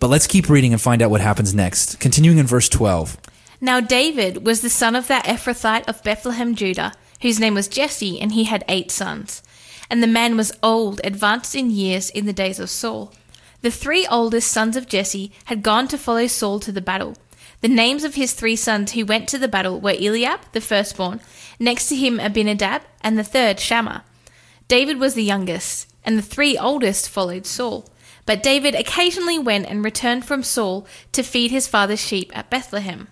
But let's keep reading and find out what happens next. Continuing in verse 12. Now David was the son of that Ephrathite of Bethlehem, Judah, whose name was Jesse, and he had eight sons. And the man was old, advanced in years in the days of Saul. The three oldest sons of Jesse had gone to follow Saul to the battle. The names of his three sons who went to the battle were Eliab, the firstborn, next to him Abinadab, and the third Shammah. David was the youngest, and the three oldest followed Saul. But David occasionally went and returned from Saul to feed his father's sheep at Bethlehem.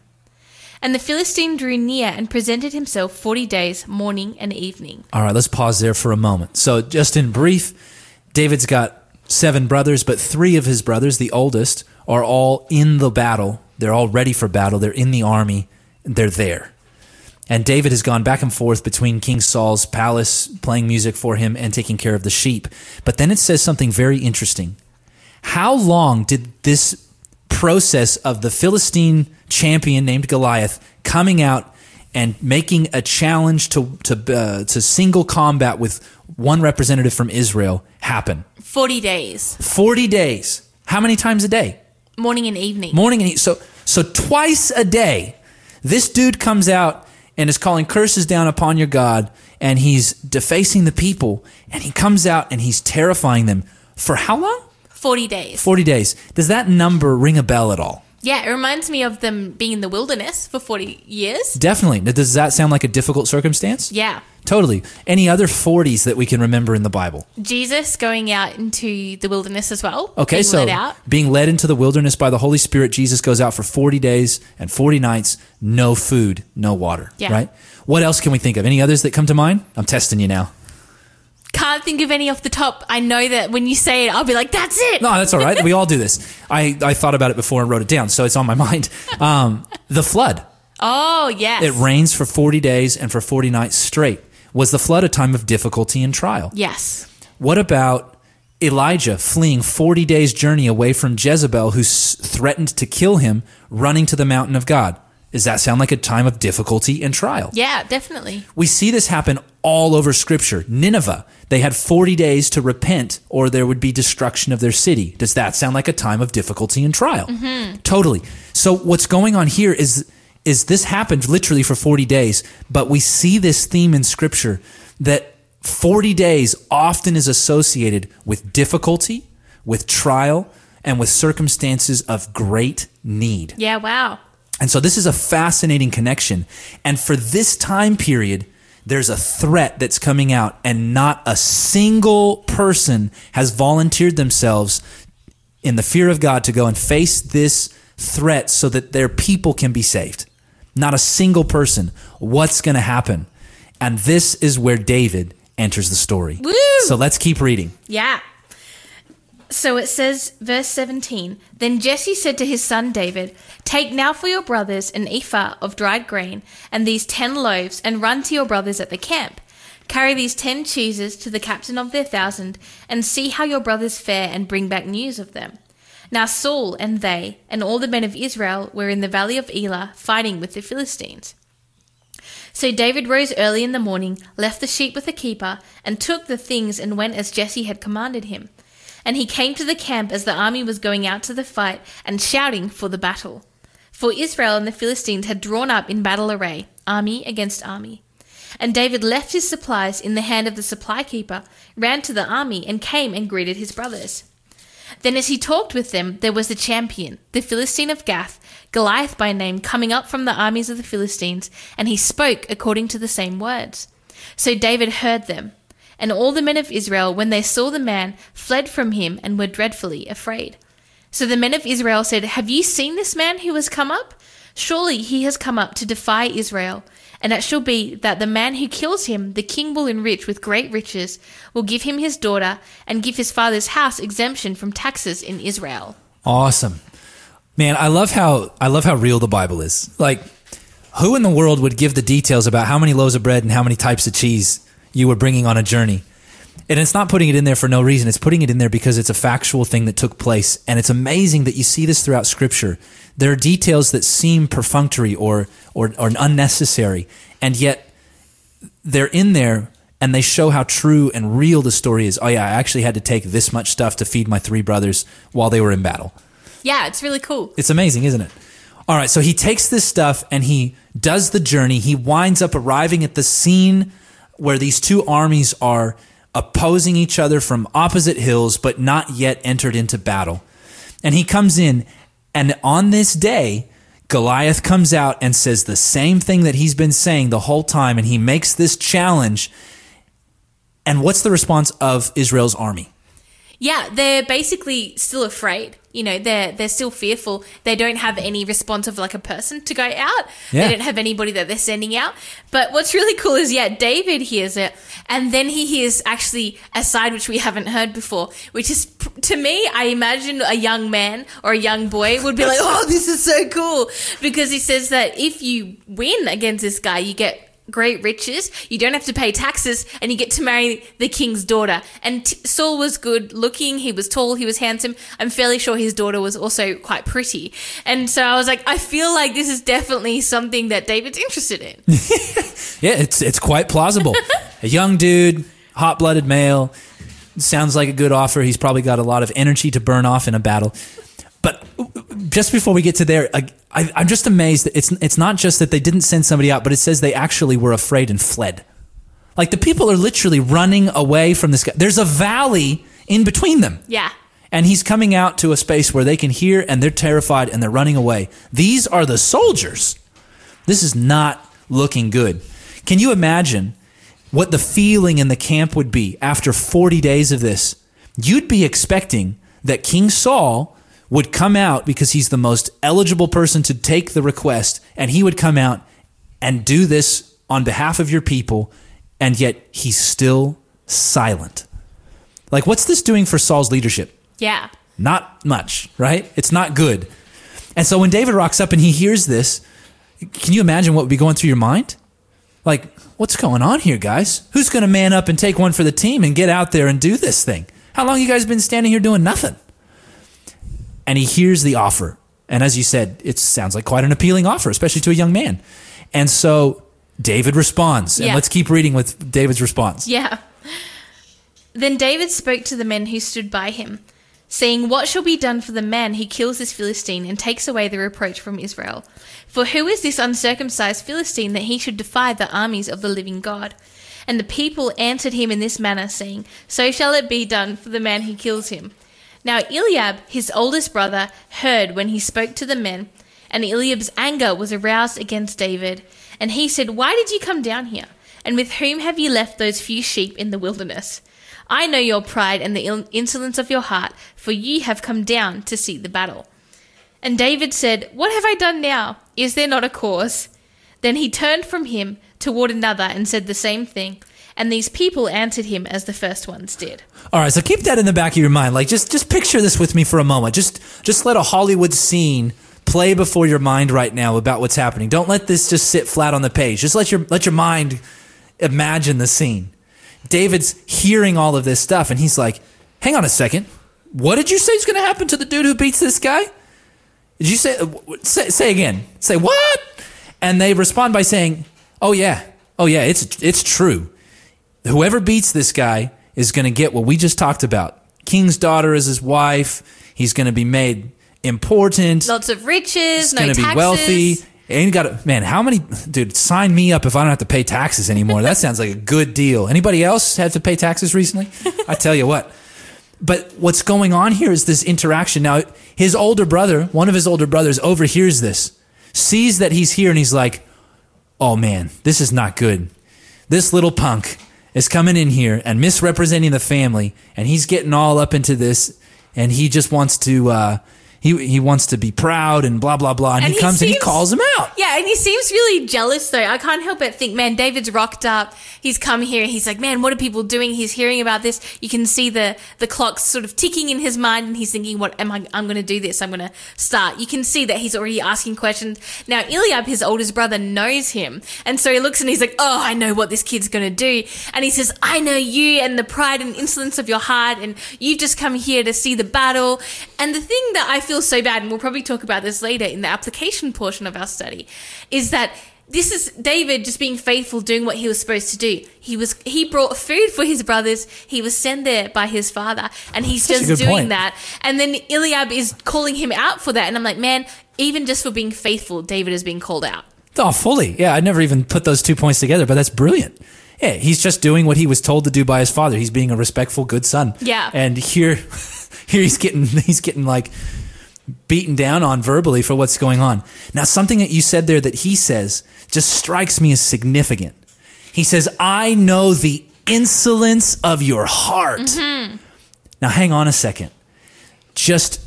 And the Philistine drew near and presented himself forty days, morning and evening. All right, let's pause there for a moment. So, just in brief, David's got seven brothers, but three of his brothers, the oldest, are all in the battle. They're all ready for battle. They're in the army. They're there. And David has gone back and forth between King Saul's palace, playing music for him and taking care of the sheep. But then it says something very interesting. How long did this process of the Philistine champion named Goliath coming out and making a challenge to to uh, to single combat with one representative from Israel happen. 40 days, 40 days. How many times a day? morning and evening. Morning and e- so so twice a day. This dude comes out and is calling curses down upon your God and he's defacing the people and he comes out and he's terrifying them for how long? 40 days. 40 days. Does that number ring a bell at all? Yeah, it reminds me of them being in the wilderness for 40 years. Definitely. Now, Does that sound like a difficult circumstance? Yeah. Totally. Any other 40s that we can remember in the Bible? Jesus going out into the wilderness as well. Okay, being so being led into the wilderness by the Holy Spirit, Jesus goes out for 40 days and 40 nights, no food, no water. Yeah. Right? What else can we think of? Any others that come to mind? I'm testing you now. Can't think of any off the top. I know that when you say it, I'll be like, that's it. No, that's all right. we all do this. I, I thought about it before and wrote it down, so it's on my mind. Um, the flood. Oh, yes. It rains for 40 days and for 40 nights straight. Was the flood a time of difficulty and trial? yes. What about Elijah fleeing 40 days' journey away from Jezebel, who s- threatened to kill him, running to the mountain of God? Does that sound like a time of difficulty and trial? Yeah, definitely. We see this happen all over Scripture. Nineveh, they had 40 days to repent, or there would be destruction of their city. Does that sound like a time of difficulty and trial? Mm-hmm. Totally. So what's going on here is is this happened literally for 40 days, but we see this theme in Scripture that 40 days often is associated with difficulty, with trial, and with circumstances of great need. Yeah, wow. And so this is a fascinating connection. And for this time period, there's a threat that's coming out, and not a single person has volunteered themselves in the fear of God to go and face this threat so that their people can be saved. Not a single person. What's going to happen? And this is where David enters the story. Woo! So let's keep reading. Yeah. So it says, verse 17 Then Jesse said to his son David, Take now for your brothers an ephah of dried grain and these ten loaves, and run to your brothers at the camp. Carry these ten cheeses to the captain of their thousand, and see how your brothers fare, and bring back news of them. Now Saul and they, and all the men of Israel, were in the valley of Elah, fighting with the Philistines. So David rose early in the morning, left the sheep with the keeper, and took the things and went as Jesse had commanded him. And he came to the camp as the army was going out to the fight and shouting for the battle. For Israel and the Philistines had drawn up in battle array, army against army. And David left his supplies in the hand of the supply keeper, ran to the army, and came and greeted his brothers. Then, as he talked with them, there was the champion, the Philistine of Gath, Goliath by name, coming up from the armies of the Philistines, and he spoke according to the same words. So David heard them. And all the men of Israel, when they saw the man, fled from him and were dreadfully afraid. So the men of Israel said, Have you seen this man who has come up? Surely he has come up to defy Israel. And it shall be that the man who kills him, the king will enrich with great riches, will give him his daughter, and give his father's house exemption from taxes in Israel. Awesome. Man, I love how I love how real the Bible is. Like who in the world would give the details about how many loaves of bread and how many types of cheese you were bringing on a journey? And it's not putting it in there for no reason. It's putting it in there because it's a factual thing that took place. And it's amazing that you see this throughout scripture. There are details that seem perfunctory or, or, or unnecessary. And yet they're in there and they show how true and real the story is. Oh yeah, I actually had to take this much stuff to feed my three brothers while they were in battle. Yeah, it's really cool. It's amazing, isn't it? All right, so he takes this stuff and he does the journey. He winds up arriving at the scene where these two armies are opposing each other from opposite hills, but not yet entered into battle. And he comes in, and on this day, Goliath comes out and says the same thing that he's been saying the whole time, and he makes this challenge. And what's the response of Israel's army? Yeah, they're basically still afraid. You know, they're they're still fearful. They don't have any response of like a person to go out. Yeah. They don't have anybody that they're sending out. But what's really cool is yeah, David hears it, and then he hears actually a side which we haven't heard before, which is to me, I imagine a young man or a young boy would be like, "Oh, this is so cool," because he says that if you win against this guy, you get great riches. You don't have to pay taxes, and you get to marry the king's daughter. And t- Saul was good looking. He was tall. He was handsome. I'm fairly sure his daughter was also quite pretty. And so I was like, I feel like this is definitely something that David's interested in. Yeah, it's it's quite plausible. a young dude, hot blooded male, sounds like a good offer. He's probably got a lot of energy to burn off in a battle. But just before we get to there, I, I, I'm just amazed that it's it's not just that they didn't send somebody out, but it says they actually were afraid and fled. Like the people are literally running away from this guy. There's a valley in between them. yeah. And he's coming out to a space where they can hear and they're terrified and they're running away. These are the soldiers. This is not looking good. Can you imagine what the feeling in the camp would be after 40 days of this? You'd be expecting that King Saul would come out because he's the most eligible person to take the request, and he would come out and do this on behalf of your people, and yet he's still silent. Like, what's this doing for Saul's leadership? Yeah. Not much, right? It's not good. And so when David rocks up and he hears this, can you imagine what would be going through your mind? Like, what's going on here, guys? Who's going to man up and take one for the team and get out there and do this thing? How long you guys been standing here doing nothing? And he hears the offer. And as you said, it sounds like quite an appealing offer, especially to a young man. And so David responds. And let's keep reading with David's response. Yeah. Then David spoke to the men who stood by him, saying, What shall be done for the man who kills this Philistine and takes away the reproach from Israel? For who is this uncircumcised Philistine that he should defy the armies of the living God? And the people answered him in this manner, saying, So shall it be done for the man who kills him. Now Eliab, his oldest brother, heard when he spoke to the men, and Eliab's anger was aroused against David. And he said, Why did you come down here? And with whom have you left those few sheep in the wilderness? I know your pride and the insolence of your heart, for ye have come down to see the battle. And David said, What have I done now? Is there not a cause? Then he turned from him toward another and said the same thing. And these people answered him as the first ones did. All right, so keep that in the back of your mind. Like just just picture this with me for a moment. Just just let a Hollywood scene play before your mind right now about what's happening. Don't let this just sit flat on the page. Just let your let your mind imagine the scene. David's hearing all of this stuff and he's like, "Hang on a second. What did you say is going to happen to the dude who beats this guy?" Did you say say, say again? Say what? And they respond by saying, "Oh yeah. Oh yeah, it's it's true whoever beats this guy is going to get what we just talked about. King's daughter is his wife. He's going to be made important. Lots of riches, He's no going to be wealthy. Ain't got to, man. How many, dude? Sign me up if I don't have to pay taxes anymore. That sounds like a good deal. Anybody else had to pay taxes recently? I tell you what. But what's going on here is this interaction. Now, his older brother, one of his older brothers, overhears this, sees that he's here, and he's like, "Oh man, this is not good. This little punk is coming in here and misrepresenting the family, and he's getting all up into this, and he just wants to." Uh, he, he wants to be proud and blah blah blah and, And he he comes and he calls him out Yeah, and he seems really jealous though. I can't help but think, man, David's rocked up. He's come here. He's like, man, what are people doing? He's hearing about this. You can see the the clock's sort of ticking in his mind, and he's thinking, what am I? I'm going to do this. I'm going to start. You can see that he's already asking questions. Now, Eliab, his oldest brother, knows him, and so he looks and he's like, oh, I know what this kid's going to do. And he says, I know you and the pride and insolence of your heart, and you've just come here to see the battle. And the thing that I feel so bad, and we'll probably talk about this later in the application portion of our study, is that this is David just being faithful, doing what he was supposed to do. He was he brought food for his brothers. He was sent there by his father, and he's Such just doing point. that. And then Eliab is calling him out for that, and I'm like, man, even just for being faithful, David is being called out. Oh, fully. Yeah, I never even put those two points together, but that's brilliant. Yeah, he's just doing what he was told to do by his father. He's being a respectful, good son. Yeah. And here, here he's getting he's getting like beaten down on verbally for what's going on. Now, something that you said there that he says just strikes me as significant. He says, "I know the insolence of your heart." Mm-hmm. Now, hang on a second. Just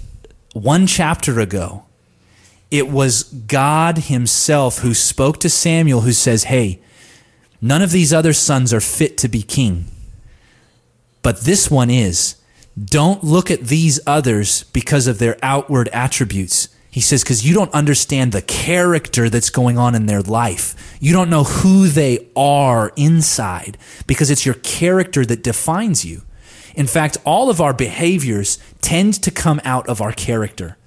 one chapter ago, it was God Himself who spoke to Samuel, who says, Hey, none of these other sons are fit to be king, but this one is. Don't look at these others because of their outward attributes. He says, because you don't understand the character that's going on in their life. You don't know who they are inside because it's your character that defines you. In fact, all of our behaviors tend to come out of our character.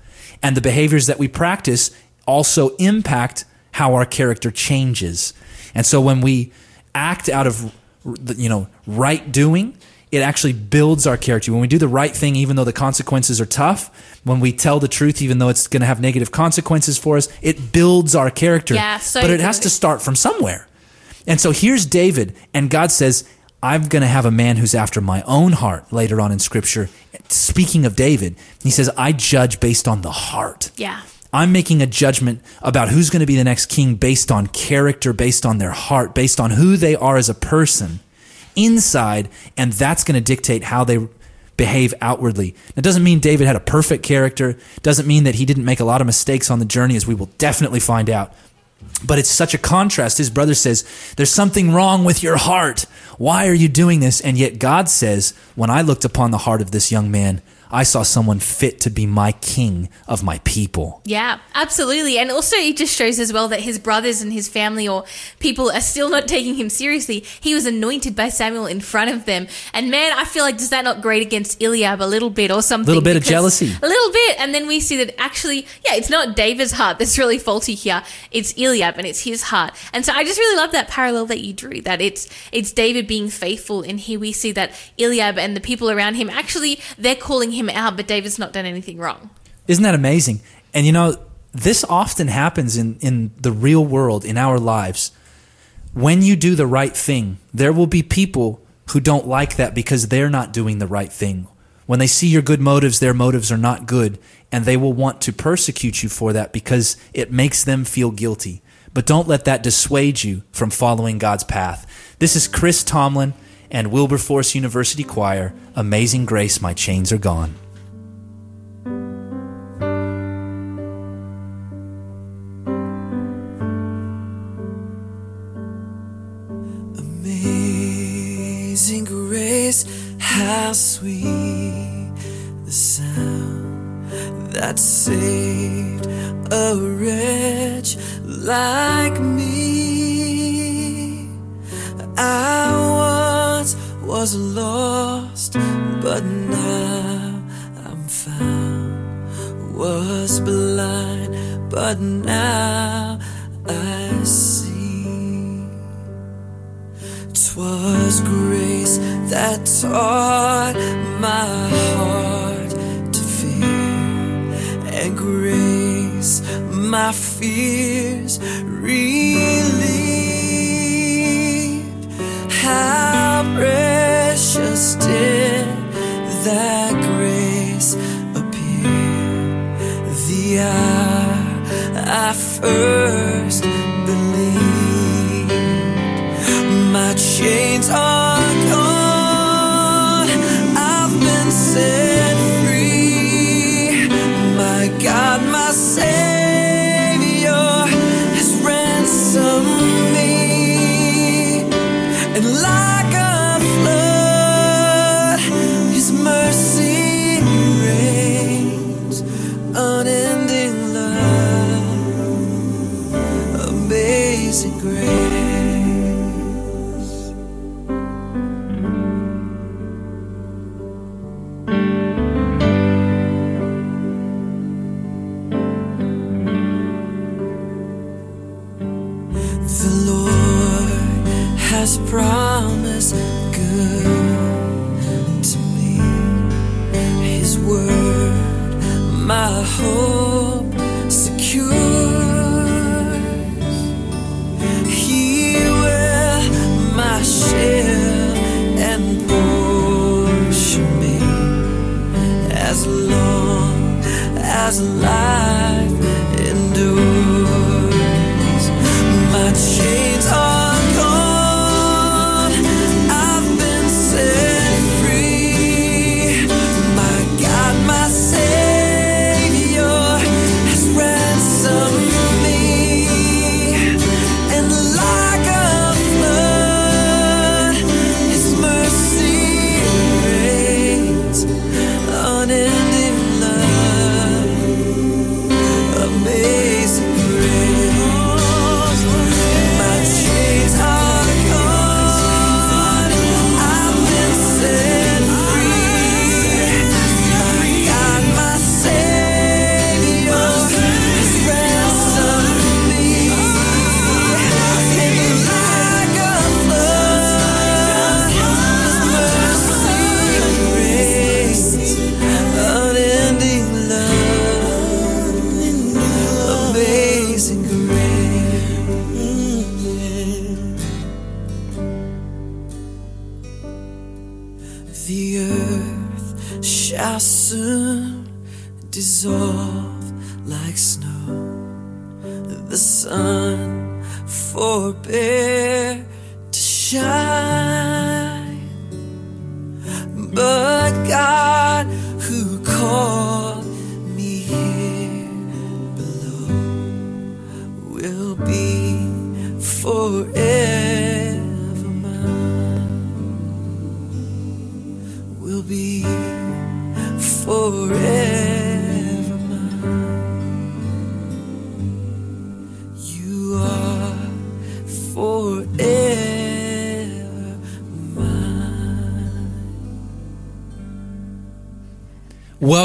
And the behaviors that we practice also impact how our character changes. And so when we act out of you know right doing, it actually builds our character. When we do the right thing, even though the consequences are tough, when we tell the truth, even though it's going to have negative consequences for us, it builds our character. Yeah, so but it has to start from somewhere. And so here's David, and God says, I'm going to have a man who's after my own heart later on in scripture. Speaking of David, he says, I judge based on the heart. Yeah. I'm making a judgment about who's going to be the next king based on character, based on their heart, based on who they are as a person inside, and that's going to dictate how they behave outwardly. That doesn't mean David had a perfect character, doesn't mean that he didn't make a lot of mistakes on the journey, as we will definitely find out. But it's such a contrast. His brother says, There's something wrong with your heart. Why are you doing this? And yet God says, When I looked upon the heart of this young man, I saw someone fit to be my king of my people. Yeah, absolutely. And also, it just shows as well that his brothers and his family or people are still not taking him seriously. He was anointed by Samuel in front of them. And man, I feel like, does that not grate against Eliab a little bit or something? A little bit of jealousy. A little bit. And then we see that actually, yeah, it's not David's heart that's really faulty here. It's Eliab and it's his heart. And so I just really love that parallel that you drew, that it's it's David being faithful. And here we see that Eliab and the people around him, actually, they're calling him out, but David's not done anything wrong. Isn't that amazing? And you know, this often happens in, in the real world, in our lives. When you do the right thing, there will be people who don't like that because they're not doing the right thing. When they see your good motives, their motives are not good, and they will want to persecute you for that because it makes them feel guilty. But don't let that dissuade you from following God's path. This is Chris Tomlin and Wilberforce University Choir. Amazing Grace, My Chains Are Gone. Amazing grace, how sweet the sound that saved a wretch like me. I was lost, but now I'm found. Was blind, but now I see. 'Twas grace that taught my heart to fear, and grace my fears relieved. How precious did that grace appear? The hour I first believed. My chains are as life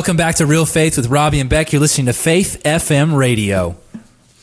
Welcome back to Real Faith with Robbie and Beck. You're listening to Faith FM Radio.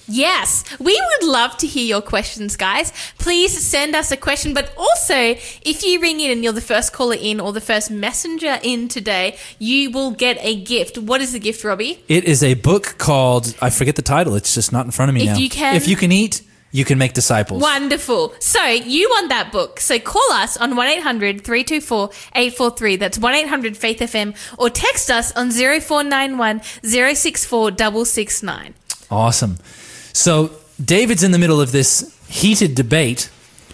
Yes, we would love to hear your questions, guys. Please send us a question, but also if you ring in and you're the first caller in or the first messenger in today, you will get a gift. What is the gift, Robbie? It is a book called I forget the title. It's just not in front of me If now. you can- if you can eat, you can make disciples. Wonderful. So you want that book. So call us on 1-800-324-843. That's 1 800 Faith FM or text us on 0491 064 669. Awesome. So David's in the middle of this heated debate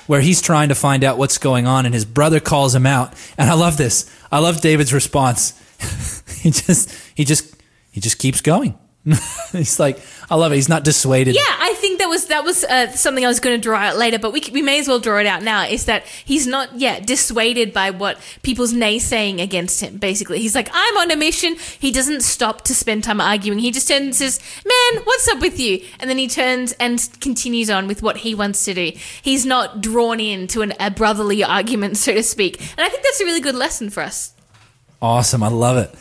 where he's trying to find out what's going on, and his brother calls him out. And I love this. I love David's response. he just he just he just keeps going. he's like, I love it. He's not dissuaded. Yeah, I think that was that was uh, something I was going to draw out later, but we, we may as well draw it out now. Is that he's not yet dissuaded by what people's naysaying against him. Basically, he's like, I'm on a mission. He doesn't stop to spend time arguing. He just turns and says, "Man, what's up with you?" And then he turns and continues on with what he wants to do. He's not drawn into an, a brotherly argument, so to speak. And I think that's a really good lesson for us. Awesome. I love it.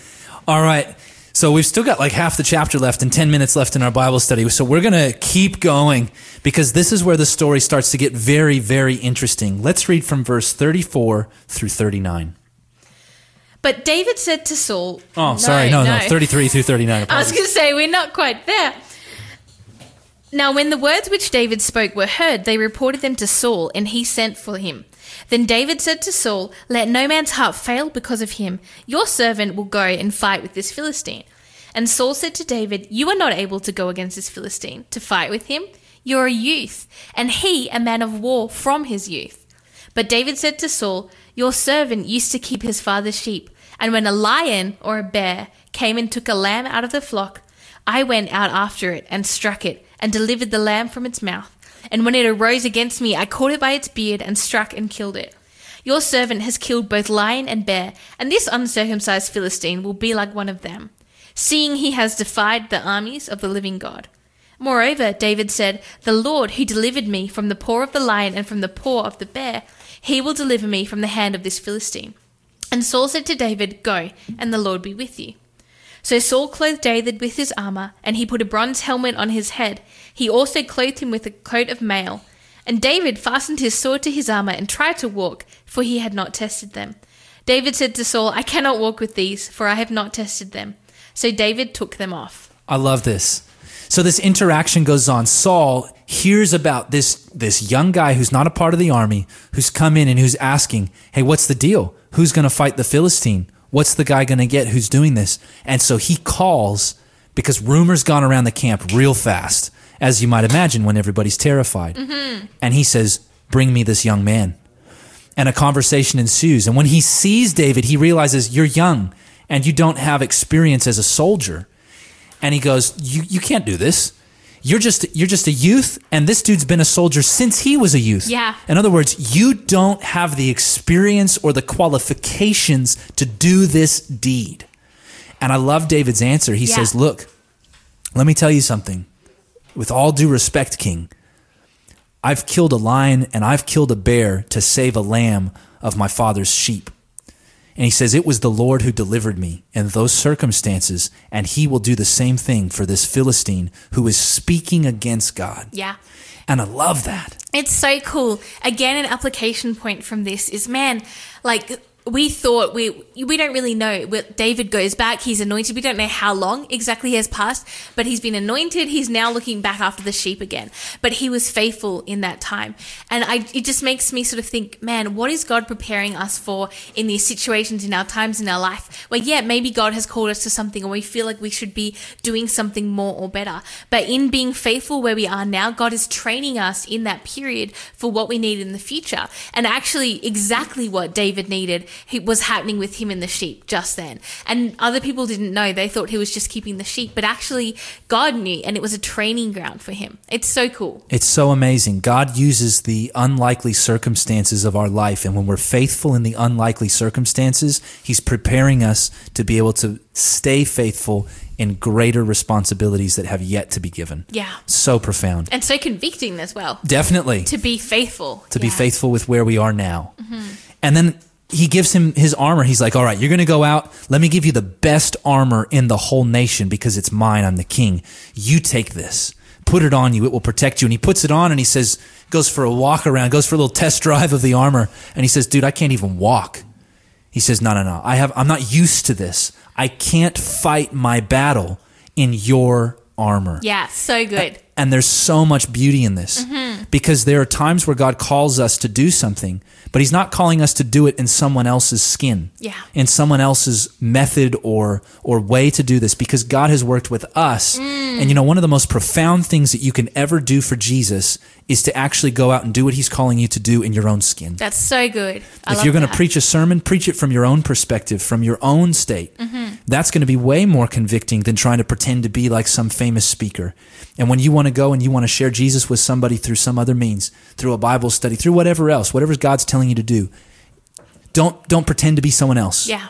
All right. So we've still got like half the chapter left and 10 minutes left in our Bible study. So we're going to keep going because this is where the story starts to get very, very interesting. Let's read from verse 34 through 39. But David said to Saul, Oh, sorry. No, no. 33 through 39. I was going to say, we're not quite there. Now, when the words which David spoke were heard, they reported them to Saul, and he sent for him. Then David said to Saul, Let no man's heart fail because of him. Your servant will go and fight with this Philistine. And Saul said to David, You are not able to go against this Philistine to fight with him. You're a youth, and he a man of war from his youth. But David said to Saul, Your servant used to keep his father's sheep, and when a lion or a bear came and took a lamb out of the flock, I went out after it and struck it, and delivered the lamb from its mouth. And when it arose against me, I caught it by its beard and struck and killed it. Your servant has killed both lion and bear, and this uncircumcised Philistine will be like one of them, seeing he has defied the armies of the living God. Moreover, David said, The Lord who delivered me from the paw of the lion and from the paw of the bear, he will deliver me from the hand of this Philistine. And Saul said to David, Go, and the Lord be with you. So Saul clothed David with his armor, and he put a bronze helmet on his head. He also clothed him with a coat of mail. And David fastened his sword to his armor and tried to walk, for he had not tested them. David said to Saul, I cannot walk with these, for I have not tested them. So David took them off. I love this. So this interaction goes on. Saul hears about this this young guy who's not a part of the army, who's come in and who's asking, "Hey, what's the deal? Who's going to fight the Philistine? What's the guy going to get who's doing this?" And so he calls because rumors gone around the camp real fast, as you might imagine when everybody's terrified. Mm-hmm. And he says, "Bring me this young man." And a conversation ensues. And when he sees David, he realizes you're young and you don't have experience as a soldier and he goes, "You you can't do this. You're just you're just a youth, and this dude's been a soldier since he was a youth. Yeah. In other words, you don't have the experience or the qualifications to do this deed." And I love David's answer. He Yeah. says, "Look, let me tell you something. With all due respect, King, I've killed a lion and I've killed a bear to save a lamb of my father's sheep." And he says, It was the Lord who delivered me in those circumstances, and he will do the same thing for this Philistine who is speaking against God. Yeah. And I love that. It's so cool. Again, an application point from this is man, like we thought we we don't really know. David goes back. He's anointed. We don't know how long exactly has passed, but he's been anointed. He's now looking back after the sheep again. But he was faithful in that time, and I it just makes me sort of think, man, what is God preparing us for in these situations in our times in our life where yeah, maybe God has called us to something, and we feel like we should be doing something more or better. But in being faithful where we are now, God is training us in that period for what we need in the future, and actually exactly what David needed was happening with him and the sheep just then. And other people didn't know. They thought he was just keeping the sheep, but actually God knew and it was a training ground for him. It's so cool. It's so amazing. God uses the unlikely circumstances of our life. And when we're faithful in the unlikely circumstances, He's preparing us to be able to stay faithful in greater responsibilities that have yet to be given. Yeah. So profound. And so convicting as well. Definitely. To be faithful. to be faithful with where we are now. Mhm. And then he gives him his armor. He's like, All right, you're going to go out. Let me give you the best armor in the whole nation because it's mine. I'm the king. You take this, put it on you. It will protect you. And he puts it on and he says, goes for a walk around, goes for a little test drive of the armor. And he says, Dude, I can't even walk. He says, No, no, no. I have, I'm not used to this. I can't fight my battle in your armor. Yeah, so good. And there's so much beauty in this Mhm. because there are times where God calls us to do something, but He's not calling us to do it in someone else's skin, Yeah. in someone else's method or or way to do this. Because God has worked with us, Mm. and you know one of the most profound things that you can ever do for Jesus is to actually go out and do what He's calling you to do in your own skin. That's so good. I if you're going to preach a sermon, preach it from your own perspective, from your own state. Mhm. That's going to be way more convicting than trying to pretend to be like some famous speaker. And when you want to go and you want to share Jesus with somebody through some other means, through a Bible study, through whatever else, whatever God's telling you to do, don't don't pretend to be someone else. Yeah.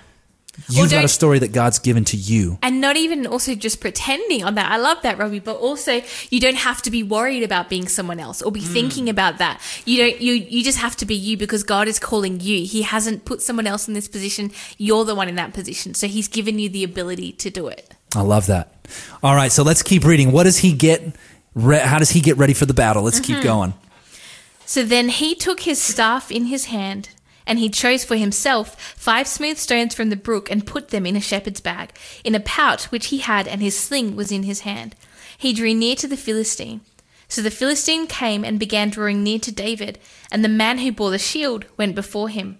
You've got a story that God's given to you. And not even also just pretending on that. I love that, Robbie. But also, you don't have to be worried about being someone else or be Mm. thinking about that. You don't. You you just have to be you because God is calling you. He hasn't put someone else in this position. You're the one in that position. So He's given you the ability to do it. I love that. All right, so let's keep reading. What does he get? Re- how does he get ready for the battle? Let's keep Mhm. going. So then he took his staff in his hand, and he chose for himself five smooth stones from the brook and put them in a shepherd's bag, in a pouch which he had, and his sling was in his hand. He drew near to the Philistine. So the Philistine came and began drawing near to David, and the man who bore the shield went before him.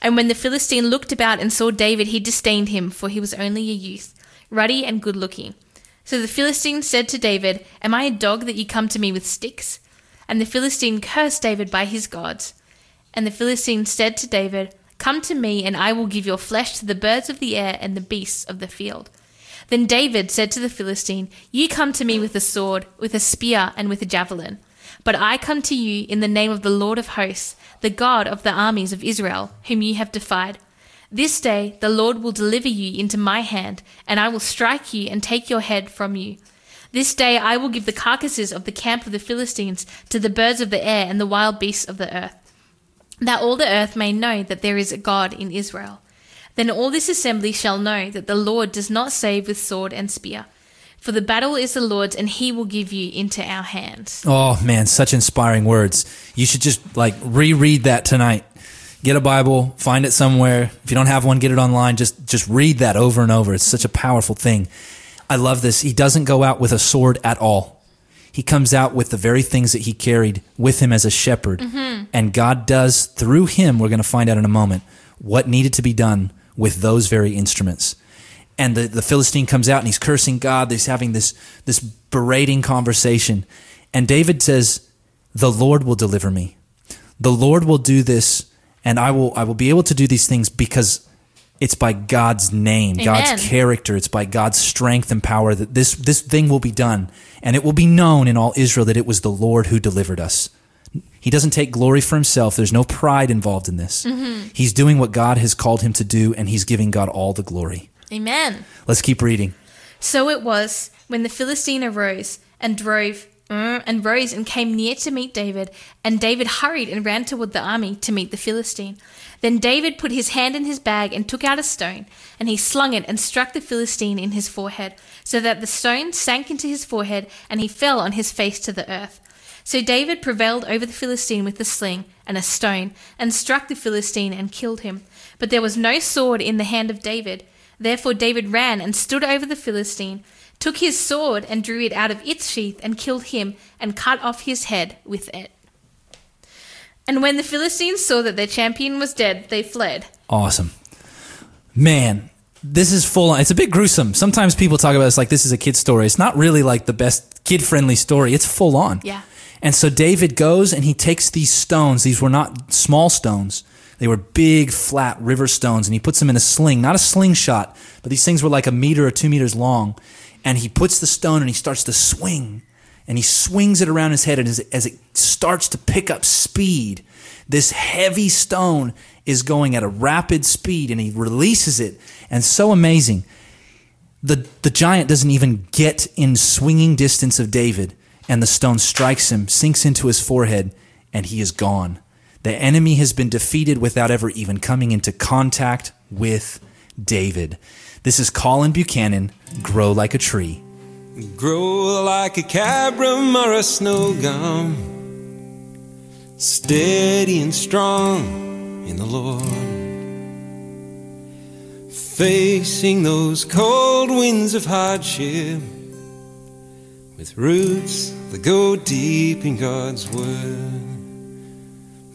And when the Philistine looked about and saw David, he disdained him, for he was only a youth, ruddy and good looking. So the Philistine said to David, Am I a dog that you come to me with sticks? And the Philistine cursed David by his gods. And the Philistine said to David, Come to me, and I will give your flesh to the birds of the air and the beasts of the field. Then David said to the Philistine, You come to me with a sword, with a spear, and with a javelin. But I come to you in the name of the Lord of hosts, the God of the armies of Israel, whom you have defied. This day the Lord will deliver you into my hand, and I will strike you and take your head from you. This day I will give the carcasses of the camp of the Philistines to the birds of the air and the wild beasts of the earth, that all the earth may know that there is a God in Israel. Then all this assembly shall know that the Lord does not save with sword and spear. For the battle is the Lord's, and he will give you into our hands. Oh man, such inspiring words. You should just like reread that tonight. Get a Bible, find it somewhere. If you don't have one, get it online. Just just read that over and over. It's such a powerful thing. I love this. He doesn't go out with a sword at all. He comes out with the very things that he carried with him as a shepherd. Mhm. And God does through him, we're going to find out in a moment, what needed to be done with those very instruments. And the, the Philistine comes out and he's cursing God. He's having this, this berating conversation. And David says, The Lord will deliver me. The Lord will do this, and I will I will be able to do these things because it's by God's name, Amen. God's character, it's by God's strength and power that this this thing will be done. And it will be known in all Israel that it was the Lord who delivered us. He doesn't take glory for himself. There's no pride involved in this. Mhm. He's doing what God has called him to do, and he's giving God all the glory. Amen. Let's keep reading. So it was when the Philistine arose and drove uh, and rose and came near to meet David, and David hurried and ran toward the army to meet the Philistine. Then David put his hand in his bag and took out a stone, and he slung it and struck the Philistine in his forehead, so that the stone sank into his forehead, and he fell on his face to the earth. So David prevailed over the Philistine with a sling and a stone, and struck the Philistine and killed him. But there was no sword in the hand of David. Therefore David ran and stood over the Philistine, took his sword and drew it out of its sheath, and killed him, and cut off his head with it. And when the Philistines saw that their champion was dead, they fled. Awesome. Man, this is full on. It's a bit gruesome. Sometimes people talk about this like this is a kid story. It's not really like the best kid friendly story. It's full on. Yeah. And so David goes and he takes these stones. These were not small stones. They were big, flat river stones, and he puts them in a sling, not a slingshot, but these things were like a meter or two meters long. And he puts the stone and he starts to swing, and he swings it around his head. And as, as it starts to pick up speed, this heavy stone is going at a rapid speed, and he releases it. And so amazing. The, the giant doesn't even get in swinging distance of David, and the stone strikes him, sinks into his forehead, and he is gone. The enemy has been defeated without ever even coming into contact with David. This is Colin Buchanan, Grow Like a Tree. Grow like a cabrum or a snow gum, steady and strong in the Lord. Facing those cold winds of hardship with roots that go deep in God's Word.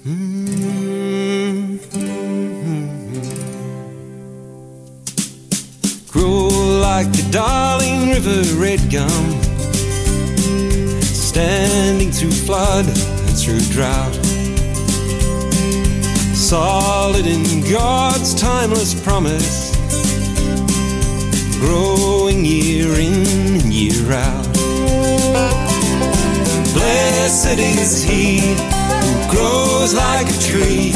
Mm-hmm. Grow like the darling river red gum, standing through flood and through drought. Solid in God's timeless promise, growing year in and year out. Blessed is he who grows like a tree,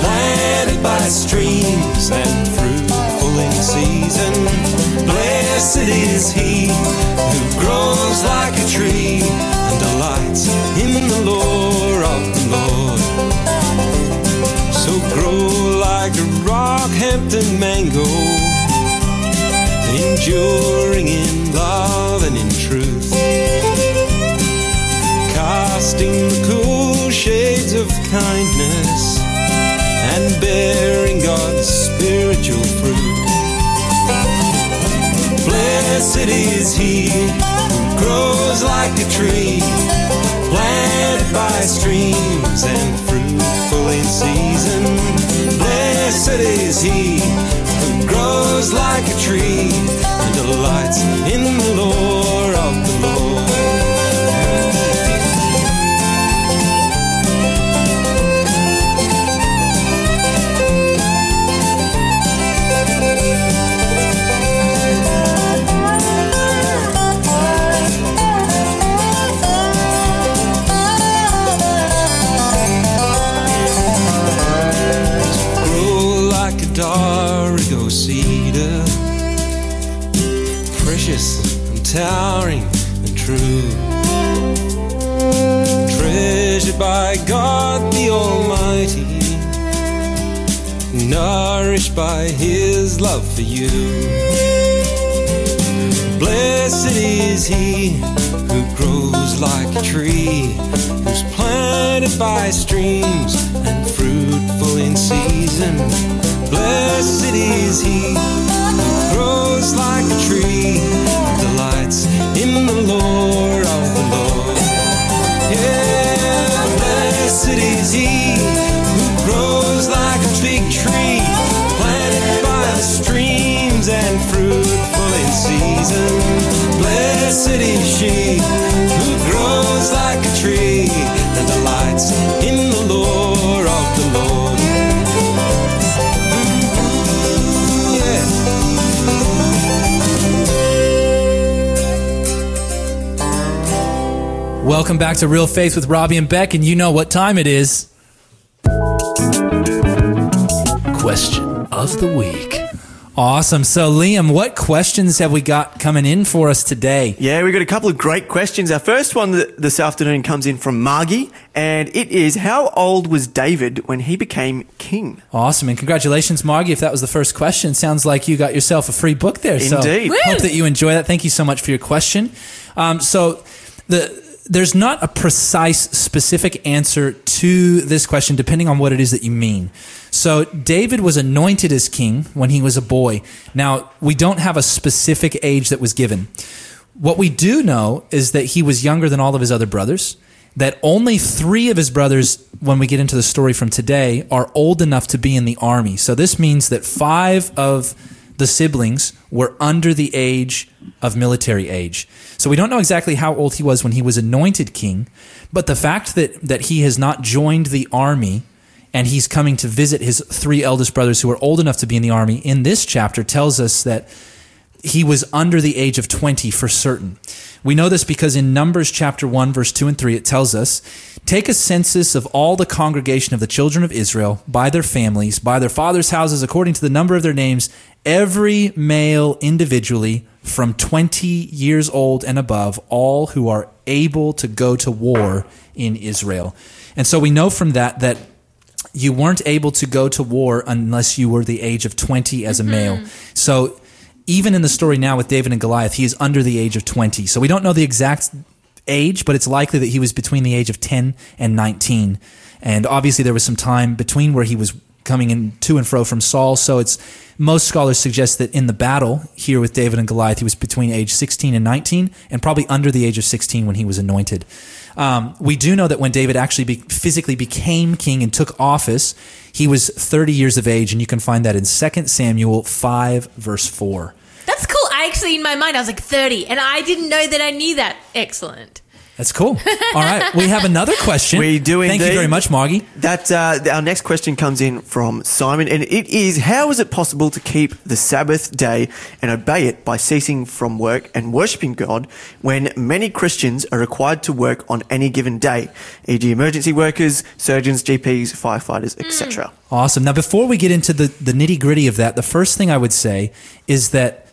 planted by streams and fruitful in season. Blessed is he who grows like a tree and delights in the law of the Lord. So grow like a Rockhampton mango, enduring in love and in truth casting the cool shades of kindness and bearing God's Blessed is he grows like a tree, planted by streams and fruitful in season. Blessed is he who grows like a tree and delights in the law of the Lord. Love for you. Blessed is he who grows like a tree, who's planted by streams and fruitful in season. Blessed is he who grows like a tree, delights in the law of the Lord. Season. Blessed is she who grows like a tree and delights in the law of the Lord. Yeah. Welcome back to Real Faith with Robbie and Beck, and you know what time it is. Question of the week. Awesome. So, Liam, what questions have we got coming in for us today? Yeah, we've got a couple of great questions. Our first one this afternoon comes in from Margie, and it is How old was David when he became king? Awesome. And congratulations, Margie. If that was the first question, sounds like you got yourself a free book there. So Indeed. hope that you enjoy that. Thank you so much for your question. Um, so, the there's not a precise, specific answer to this question, depending on what it is that you mean. So, David was anointed as king when he was a boy. Now, we don't have a specific age that was given. What we do know is that he was younger than all of his other brothers, that only three of his brothers, when we get into the story from today, are old enough to be in the army. So, this means that five of the siblings were under the age of military age. So we don't know exactly how old he was when he was anointed king, but the fact that that he has not joined the army and he's coming to visit his three eldest brothers who are old enough to be in the army in this chapter tells us that he was under the age of 20 for certain. We know this because in Numbers chapter 1 verse 2 and 3 it tells us, "Take a census of all the congregation of the children of Israel by their families, by their fathers' houses according to the number of their names, every male individually from 20 years old and above, all who are able to go to war in Israel." And so we know from that that you weren't able to go to war unless you were the age of 20 as a mm-hmm. male. So even in the story now with David and Goliath, he is under the age of 20. So we don't know the exact age, but it's likely that he was between the age of 10 and 19. And obviously there was some time between where he was coming in to and fro from Saul. So it's most scholars suggest that in the battle here with David and Goliath, he was between age 16 and 19 and probably under the age of 16 when he was anointed. Um, we do know that when David actually be, physically became king and took office, he was 30 years of age, and you can find that in 2 Samuel 5, verse 4. That's cool. I actually, in my mind, I was like 30, and I didn't know that I knew that. Excellent. That's cool. All right, we have another question. We do Thank you very much, Margie. That uh, our next question comes in from Simon, and it is: How is it possible to keep the Sabbath day and obey it by ceasing from work and worshiping God when many Christians are required to work on any given day, e.g., emergency workers, surgeons, GPs, firefighters, etc.? Awesome. Now, before we get into the, the nitty gritty of that, the first thing I would say is that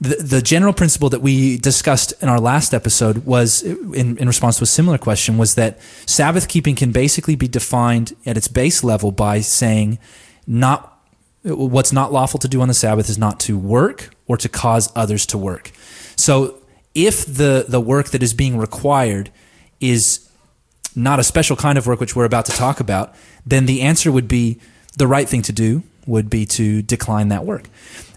the, the general principle that we discussed in our last episode was, in, in response to a similar question, was that Sabbath keeping can basically be defined at its base level by saying not what's not lawful to do on the Sabbath is not to work or to cause others to work. So if the, the work that is being required is not a special kind of work, which we're about to talk about, then the answer would be the right thing to do would be to decline that work.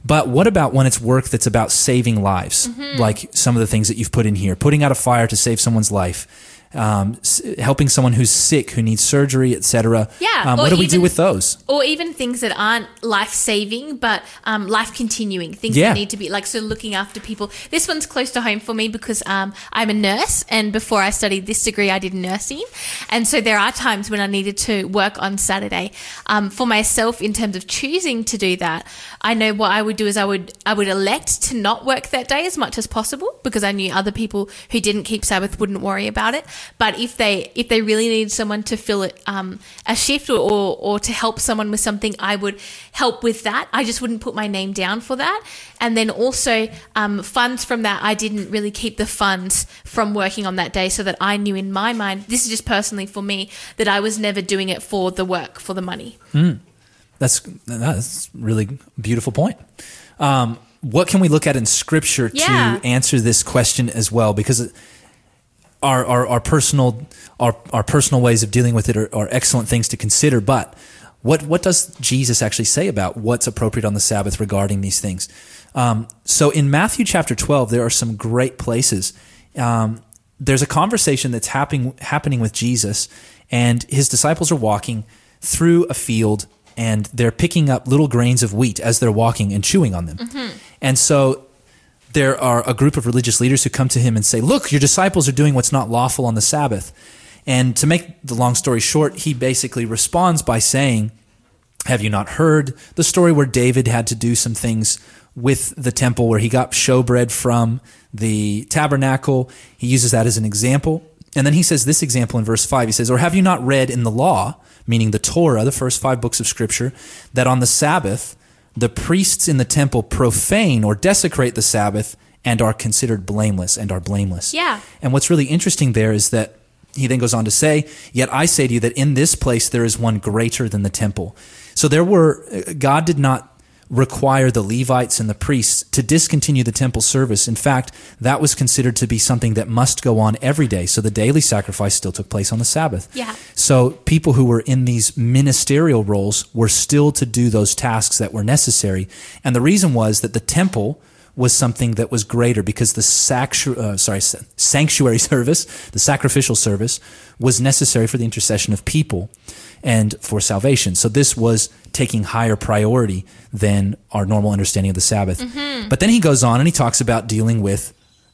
But what about when it's work that's about saving lives, mm-hmm. like some of the things that you've put in here, putting out a fire to save someone's life, um, s- helping someone who's sick, who needs surgery, etc. Yeah, Um, what do we do with those? Or even things that aren't life saving, but um, life continuing. Things Yeah. that need to be like so looking after people. This one's close to home for me because um, I'm a nurse, and before I studied this degree, I did nursing, and so there are times when I needed to work on Saturday. Um, for myself, in terms of choosing to do that, I know what I would do is I would I would elect to not work that day as much as possible because I knew other people who didn't keep Sabbath wouldn't worry about it. But if they if they really need someone to fill it um, a shift or, or or to help someone with something, I would help with that. I just wouldn't put my name down for that. And then also um, funds from that, I didn't really keep the funds from working on that day, so that I knew in my mind, this is just personally for me, that I was never doing it for the work for the money. That's that's really beautiful point. Um, what can we look at in Scripture Yeah. to answer this question as well? Because our our, our personal our, our personal ways of dealing with it are, are excellent things to consider. But what what does Jesus actually say about what's appropriate on the Sabbath regarding these things? Um, so in Matthew chapter twelve, there are some great places. Um, there's a conversation that's happening happening with Jesus, and his disciples are walking through a field, and they're picking up little grains of wheat as they're walking and chewing on them. And so there are a group of religious leaders who come to him and say, Look, your disciples are doing what's not lawful on the Sabbath. And to make the long story short, he basically responds by saying, Have you not heard the story where David had to do some things with the temple where he got showbread from the tabernacle? He uses that as an example. And then he says this example in verse 5. He says, Or have you not read in the law, meaning the Torah, the first five books of Scripture, that on the Sabbath, the priests in the temple profane or desecrate the Sabbath and are considered blameless and are blameless. Yeah. And what's really interesting there is that he then goes on to say, Yet I say to you that in this place there is one greater than the temple. So there were, uh, God did not require the Levites and the priests to discontinue the temple service. In fact, that was considered to be something that must go on every day. So the daily sacrifice still took place on the Sabbath. Yeah. So people who were in these ministerial roles were still to do those tasks that were necessary. And the reason was that the temple was something that was greater because the sactu- uh, sorry, sanctuary service, the sacrificial service, was necessary for the intercession of people and for salvation. So this was taking higher priority than our normal understanding of the Sabbath. Mhm. But then he goes on and he talks about dealing with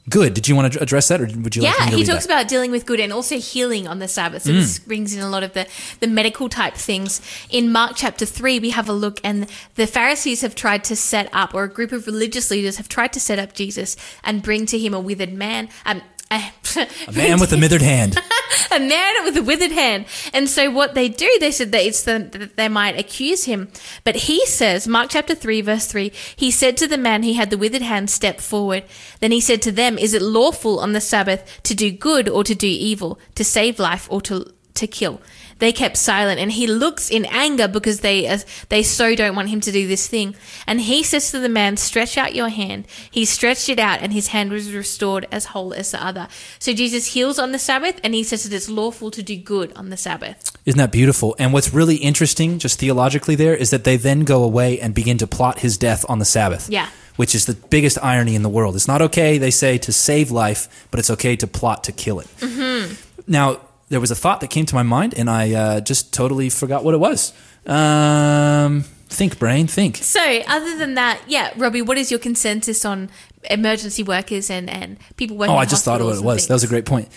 good. Did you want to address that, or would you like yeah, to he talks that? about dealing with good and also healing on the Sabbath. So Mm. this brings in a lot of the, the medical type things. In Mark chapter 3, we have a look, and the Pharisees have tried to set up, or a group of religious leaders have tried to set up Jesus and bring to him a withered man. Um, a, A man with a withered hand. a man with a withered hand. And so what they do, they said that it's the, that they might accuse him. But he says, Mark chapter 3, verse 3, he said to the man he had the withered hand, step forward. Then he said to them, is it lawful on the Sabbath to do good or to do evil, to save life or to, to kill? They kept silent, and he looks in anger because they uh, they so don't want him to do this thing. And he says to the man, "Stretch out your hand." He stretched it out, and his hand was restored as whole as the other. So Jesus heals on the Sabbath, and he says that it's lawful to do good on the Sabbath. Isn't that beautiful? And what's really interesting, just theologically, there is that they then go away and begin to plot his death on the Sabbath. Yeah. Which is the biggest irony in the world. It's not okay, they say, to save life, but it's okay to plot to kill it. Mm-hmm. Now, there was a thought that came to my mind, and I uh, just totally forgot what it was. Um, think, brain, think. So, other than that, yeah, Robbie, what is your consensus on emergency workers and, and people working? Oh, I just thought of what it was. That was a great point.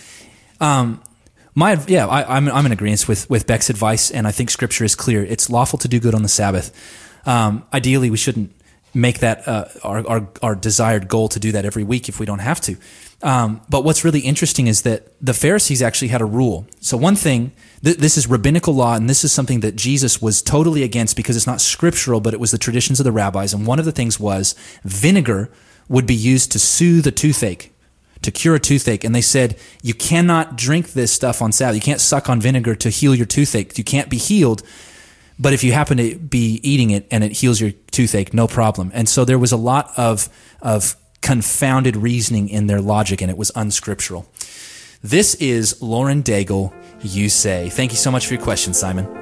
Um, my yeah, I, I'm I'm in agreement with with Beck's advice, and I think Scripture is clear. It's lawful to do good on the Sabbath. Um, ideally, we shouldn't make that uh, our, our our desired goal to do that every week if we don't have to. Um, but what's really interesting is that the Pharisees actually had a rule. So one thing, th- this is rabbinical law, and this is something that Jesus was totally against because it's not scriptural, but it was the traditions of the rabbis. And one of the things was vinegar would be used to soothe a toothache to cure a toothache. And they said, you cannot drink this stuff on Sabbath. You can't suck on vinegar to heal your toothache. You can't be healed. But if you happen to be eating it and it heals your toothache, no problem. And so there was a lot of, of confounded reasoning in their logic, and it was unscriptural. This is Lauren Daigle, You Say. Thank you so much for your question, Simon.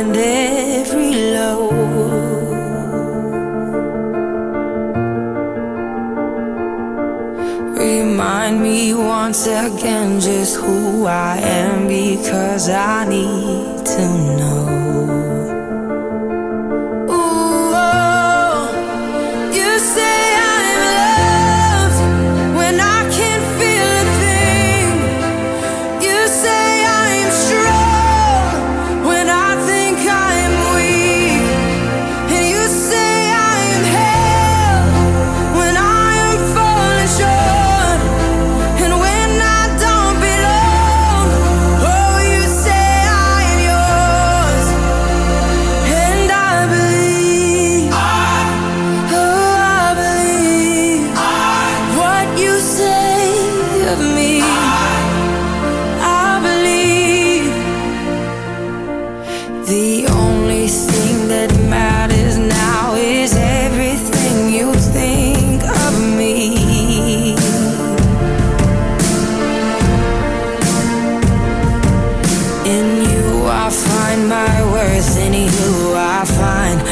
and every low? Remind me once again just who I am because I need to know. Worth, in I find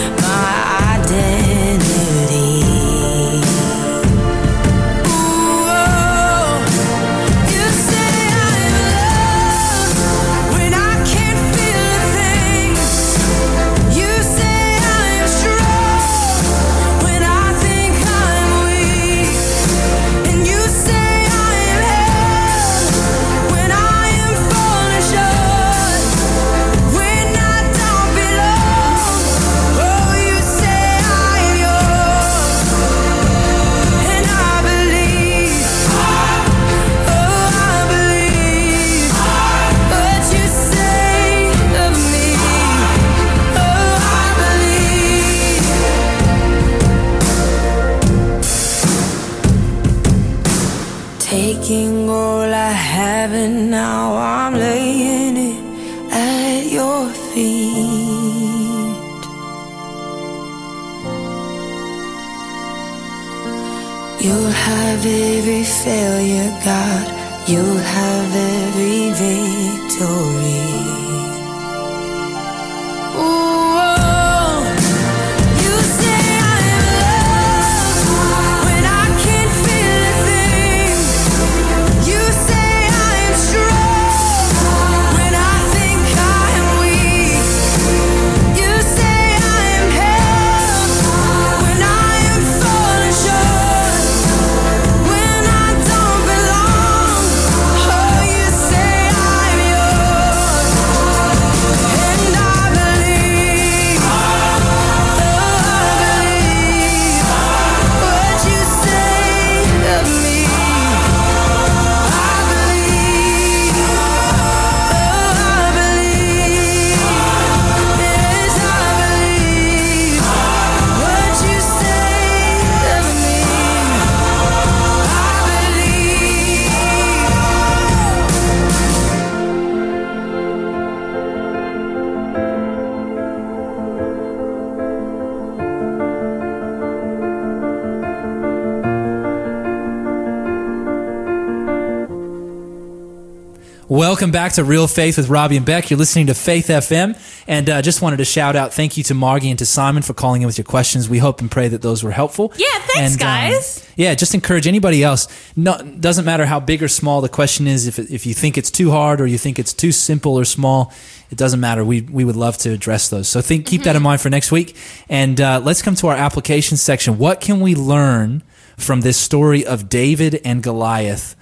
Welcome back to Real Faith with Robbie and Beck. You're listening to Faith FM, and uh, just wanted to shout out thank you to Margie and to Simon for calling in with your questions. We hope and pray that those were helpful. Yeah, thanks, And, um, guys. yeah, just encourage anybody else. No, doesn't matter how big or small the question is. If if you think it's too hard or you think it's too simple or small, it doesn't matter. We we would love to address those. So think keep that in mind for next week. And uh, let's come to our application section. What can we learn from this story of David and Goliath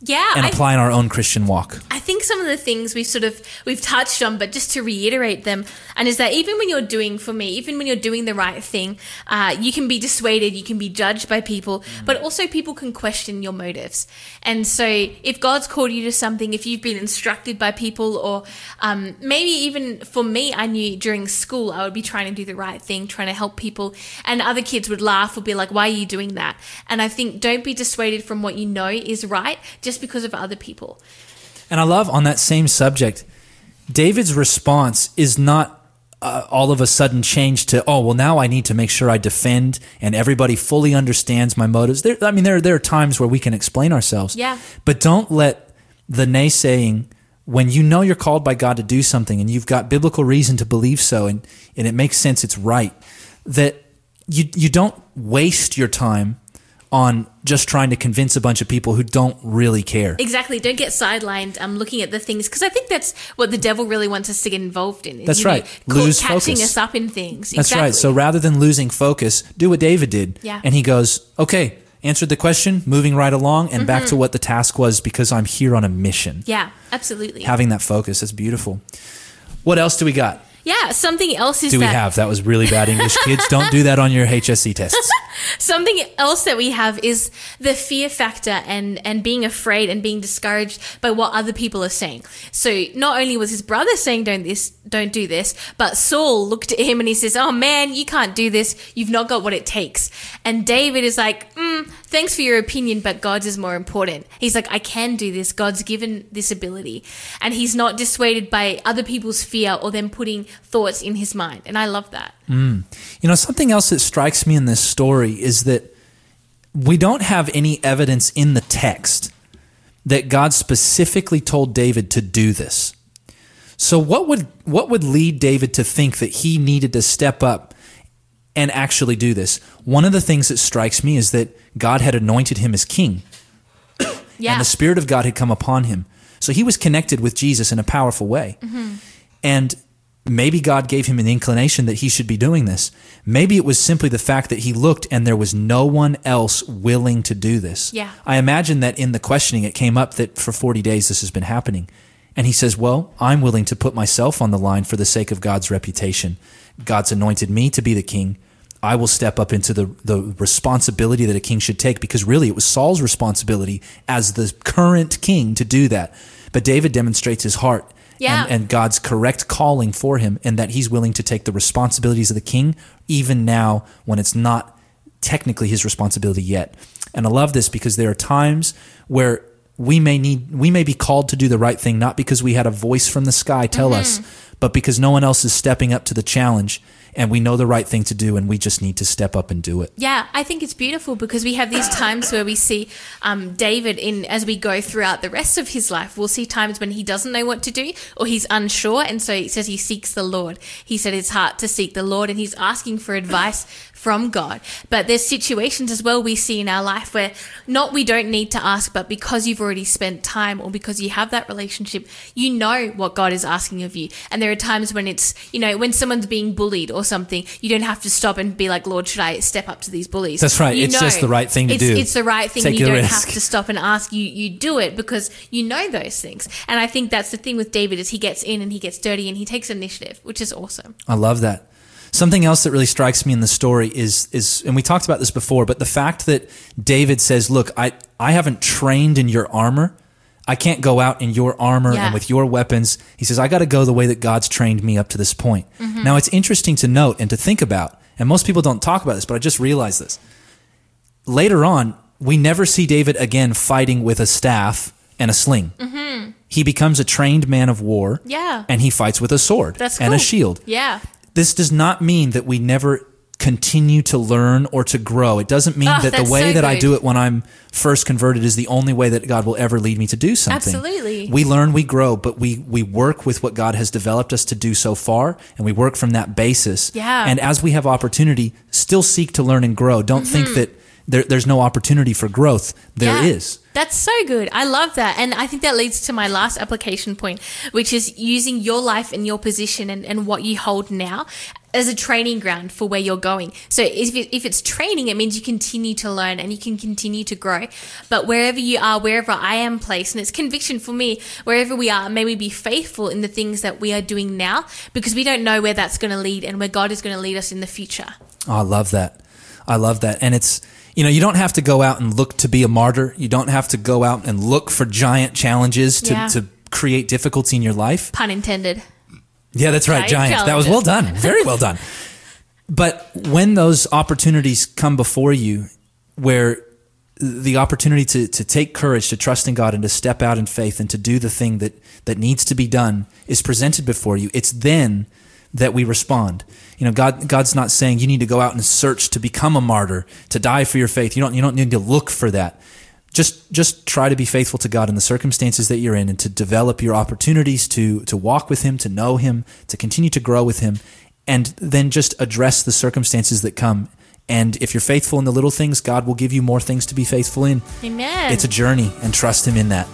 Yeah, and I, apply in our own Christian walk? I think some of the things we've sort of we've touched on, but just to reiterate them, and is that even when you're doing for me, even when you're doing the right thing, uh, you can be dissuaded, you can be judged by people, but also people can question your motives. And so, if God's called you to something, if you've been instructed by people, or um, maybe even for me, I knew during school I would be trying to do the right thing, trying to help people, and other kids would laugh or be like, "Why are you doing that?" And I think don't be dissuaded from what you know is right just because of other people. And I love on that same subject, David's response is not uh, all of a sudden change to, oh, well, now I need to make sure I defend and everybody fully understands my motives. There, I mean, there, there are times where we can explain ourselves. Yeah. But don't let the naysaying, when you know you're called by God to do something and you've got biblical reason to believe so and, and it makes sense, it's right, that you, you don't waste your time on just trying to convince a bunch of people who don't really care. Exactly. Don't get sidelined um, looking at the things because I think that's what the devil really wants us to get involved in. That's you know, right. ca- Lose catching focus. us up in things. That's exactly. right. So rather than losing focus, do what David did. Yeah. And he goes, okay, answered the question, moving right along, and back Mhm. to what the task was because I'm here on a mission. yeah, absolutely. Having that focus, that's beautiful. What else do we got? Yeah, something else is do we that have? That was really bad English. Kids, don't do that on your HSC tests. something else that we have is the fear factor and and being afraid and being discouraged by what other people are saying. So not only was his brother saying don't this don't do this, but Saul looked at him and he says, "Oh man, you can't do this. You've not got what it takes." And David is like, mm, "Thanks for your opinion, but God's is more important." He's like, "I can do this. God's given this ability." And he's not dissuaded by other people's fear or them putting thoughts in his mind. And I love that. Mm. You know, something else that strikes me in this story is that we don't have any evidence in the text that God specifically told David to do this. So what would what would lead David to think that he needed to step up and actually do this? One of the things that strikes me is that God had anointed him as king Yeah. and the spirit of God had come upon him. So he was connected with Jesus in a powerful way. Mhm. And maybe God gave him an inclination that he should be doing this. Maybe it was simply the fact that he looked and there was no one else willing to do this. Yeah. I imagine that in the questioning it came up that for 40 days this has been happening. And he says, Well, I'm willing to put myself on the line for the sake of God's reputation. God's anointed me to be the king. I will step up into the, the responsibility that a king should take because really it was Saul's responsibility as the current king to do that. But David demonstrates his heart Yeah. and, and God's correct calling for him, and that he's willing to take the responsibilities of the king, even now when it's not technically his responsibility yet. And I love this because there are times where we may need we may be called to do the right thing not because we had a voice from the sky tell mm-hmm. us but because no one else is stepping up to the challenge and we know the right thing to do and we just need to step up and do it Yeah, I think it's beautiful because we have these times where we see um, David in as we go throughout the rest of his life. We'll see times when he doesn't know what to do or he's unsure, and so he says he seeks the Lord. He set his heart to seek the Lord, and he's asking for advice from God. But there's situations as well we see in our life where not we don't need to ask, but because you've already spent time or because you have that relationship, you know what God is asking of you. And there are times when it's you know when someone's being bullied or something, you don't have to stop and be like, Lord, should I step up to these bullies? That's right. You It's just the right thing to it's- do. It's the right thing. Take you don't risk. have to stop and ask. You you do it because you know those things. And I think that's the thing with David is he gets in and he gets dirty and he takes initiative, which is awesome. I love that. Something else that really strikes me in the story is is and we talked about this before, but the fact that David says, "Look, I I haven't trained in your armor. I can't go out in your armor Yeah. and with your weapons." He says, "I got to go the way that God's trained me up to this point." Mhm. Now, it's interesting to note and to think about, and most people don't talk about this, but I just realized this. Later on, we never see David again fighting with a staff and a sling. Mm-hmm. He becomes a trained man of war Yeah. and he fights with a sword That's and a shield Yeah. This does not mean that we never continue to learn or to grow. It doesn't mean Oh, that the way so that I do it when I'm first converted is the only way that God will ever lead me to do something. Absolutely. We learn, we grow, but we we work with what God has developed us to do so far and we work from that basis. Yeah. And as we have opportunity, still seek to learn and grow. Don't think Mhm. that there, there's no opportunity for growth. There Yeah. is. That's so good. I love that. And I think that leads to my last application point, which is using your life and your position and, and what you hold now as a training ground for where you're going. So if, it, if it's training, it means you continue to learn and you can continue to grow. But wherever you are, wherever I am placed, and it's conviction for me, wherever we are, may we be faithful in the things that we are doing now because we don't know where that's going to lead and where God is going to lead us in the future. Oh, I love that. I love that. And it's, you know, you don't have to go out and look to be a martyr. You don't have to go out and look for giant challenges to, Yeah. to create difficulty in your life. Pun intended. Yeah, that's right. Giant Giants. That was well done. Very well done. But when those opportunities come before you, where the opportunity to, to take courage, to trust in God, and to step out in faith, and to do the thing that, that needs to be done is presented before you, it's then that we respond. You know, God God's not saying you need to go out and search to become a martyr, to die for your faith. You don't you don't need to look for that. Just just try to be faithful to God in the circumstances that you're in and to develop your opportunities to to walk with him, to know him, to continue to grow with him, and then just address the circumstances that come. And if you're faithful in the little things, God will give you more things to be faithful in. Amen. It's a journey and trust Him in that.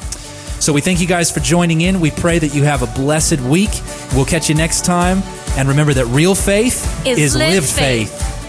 So we thank you guys for joining in. We pray that you have a blessed week. We'll catch you next time. And remember that real faith Is is, lived faith. faith.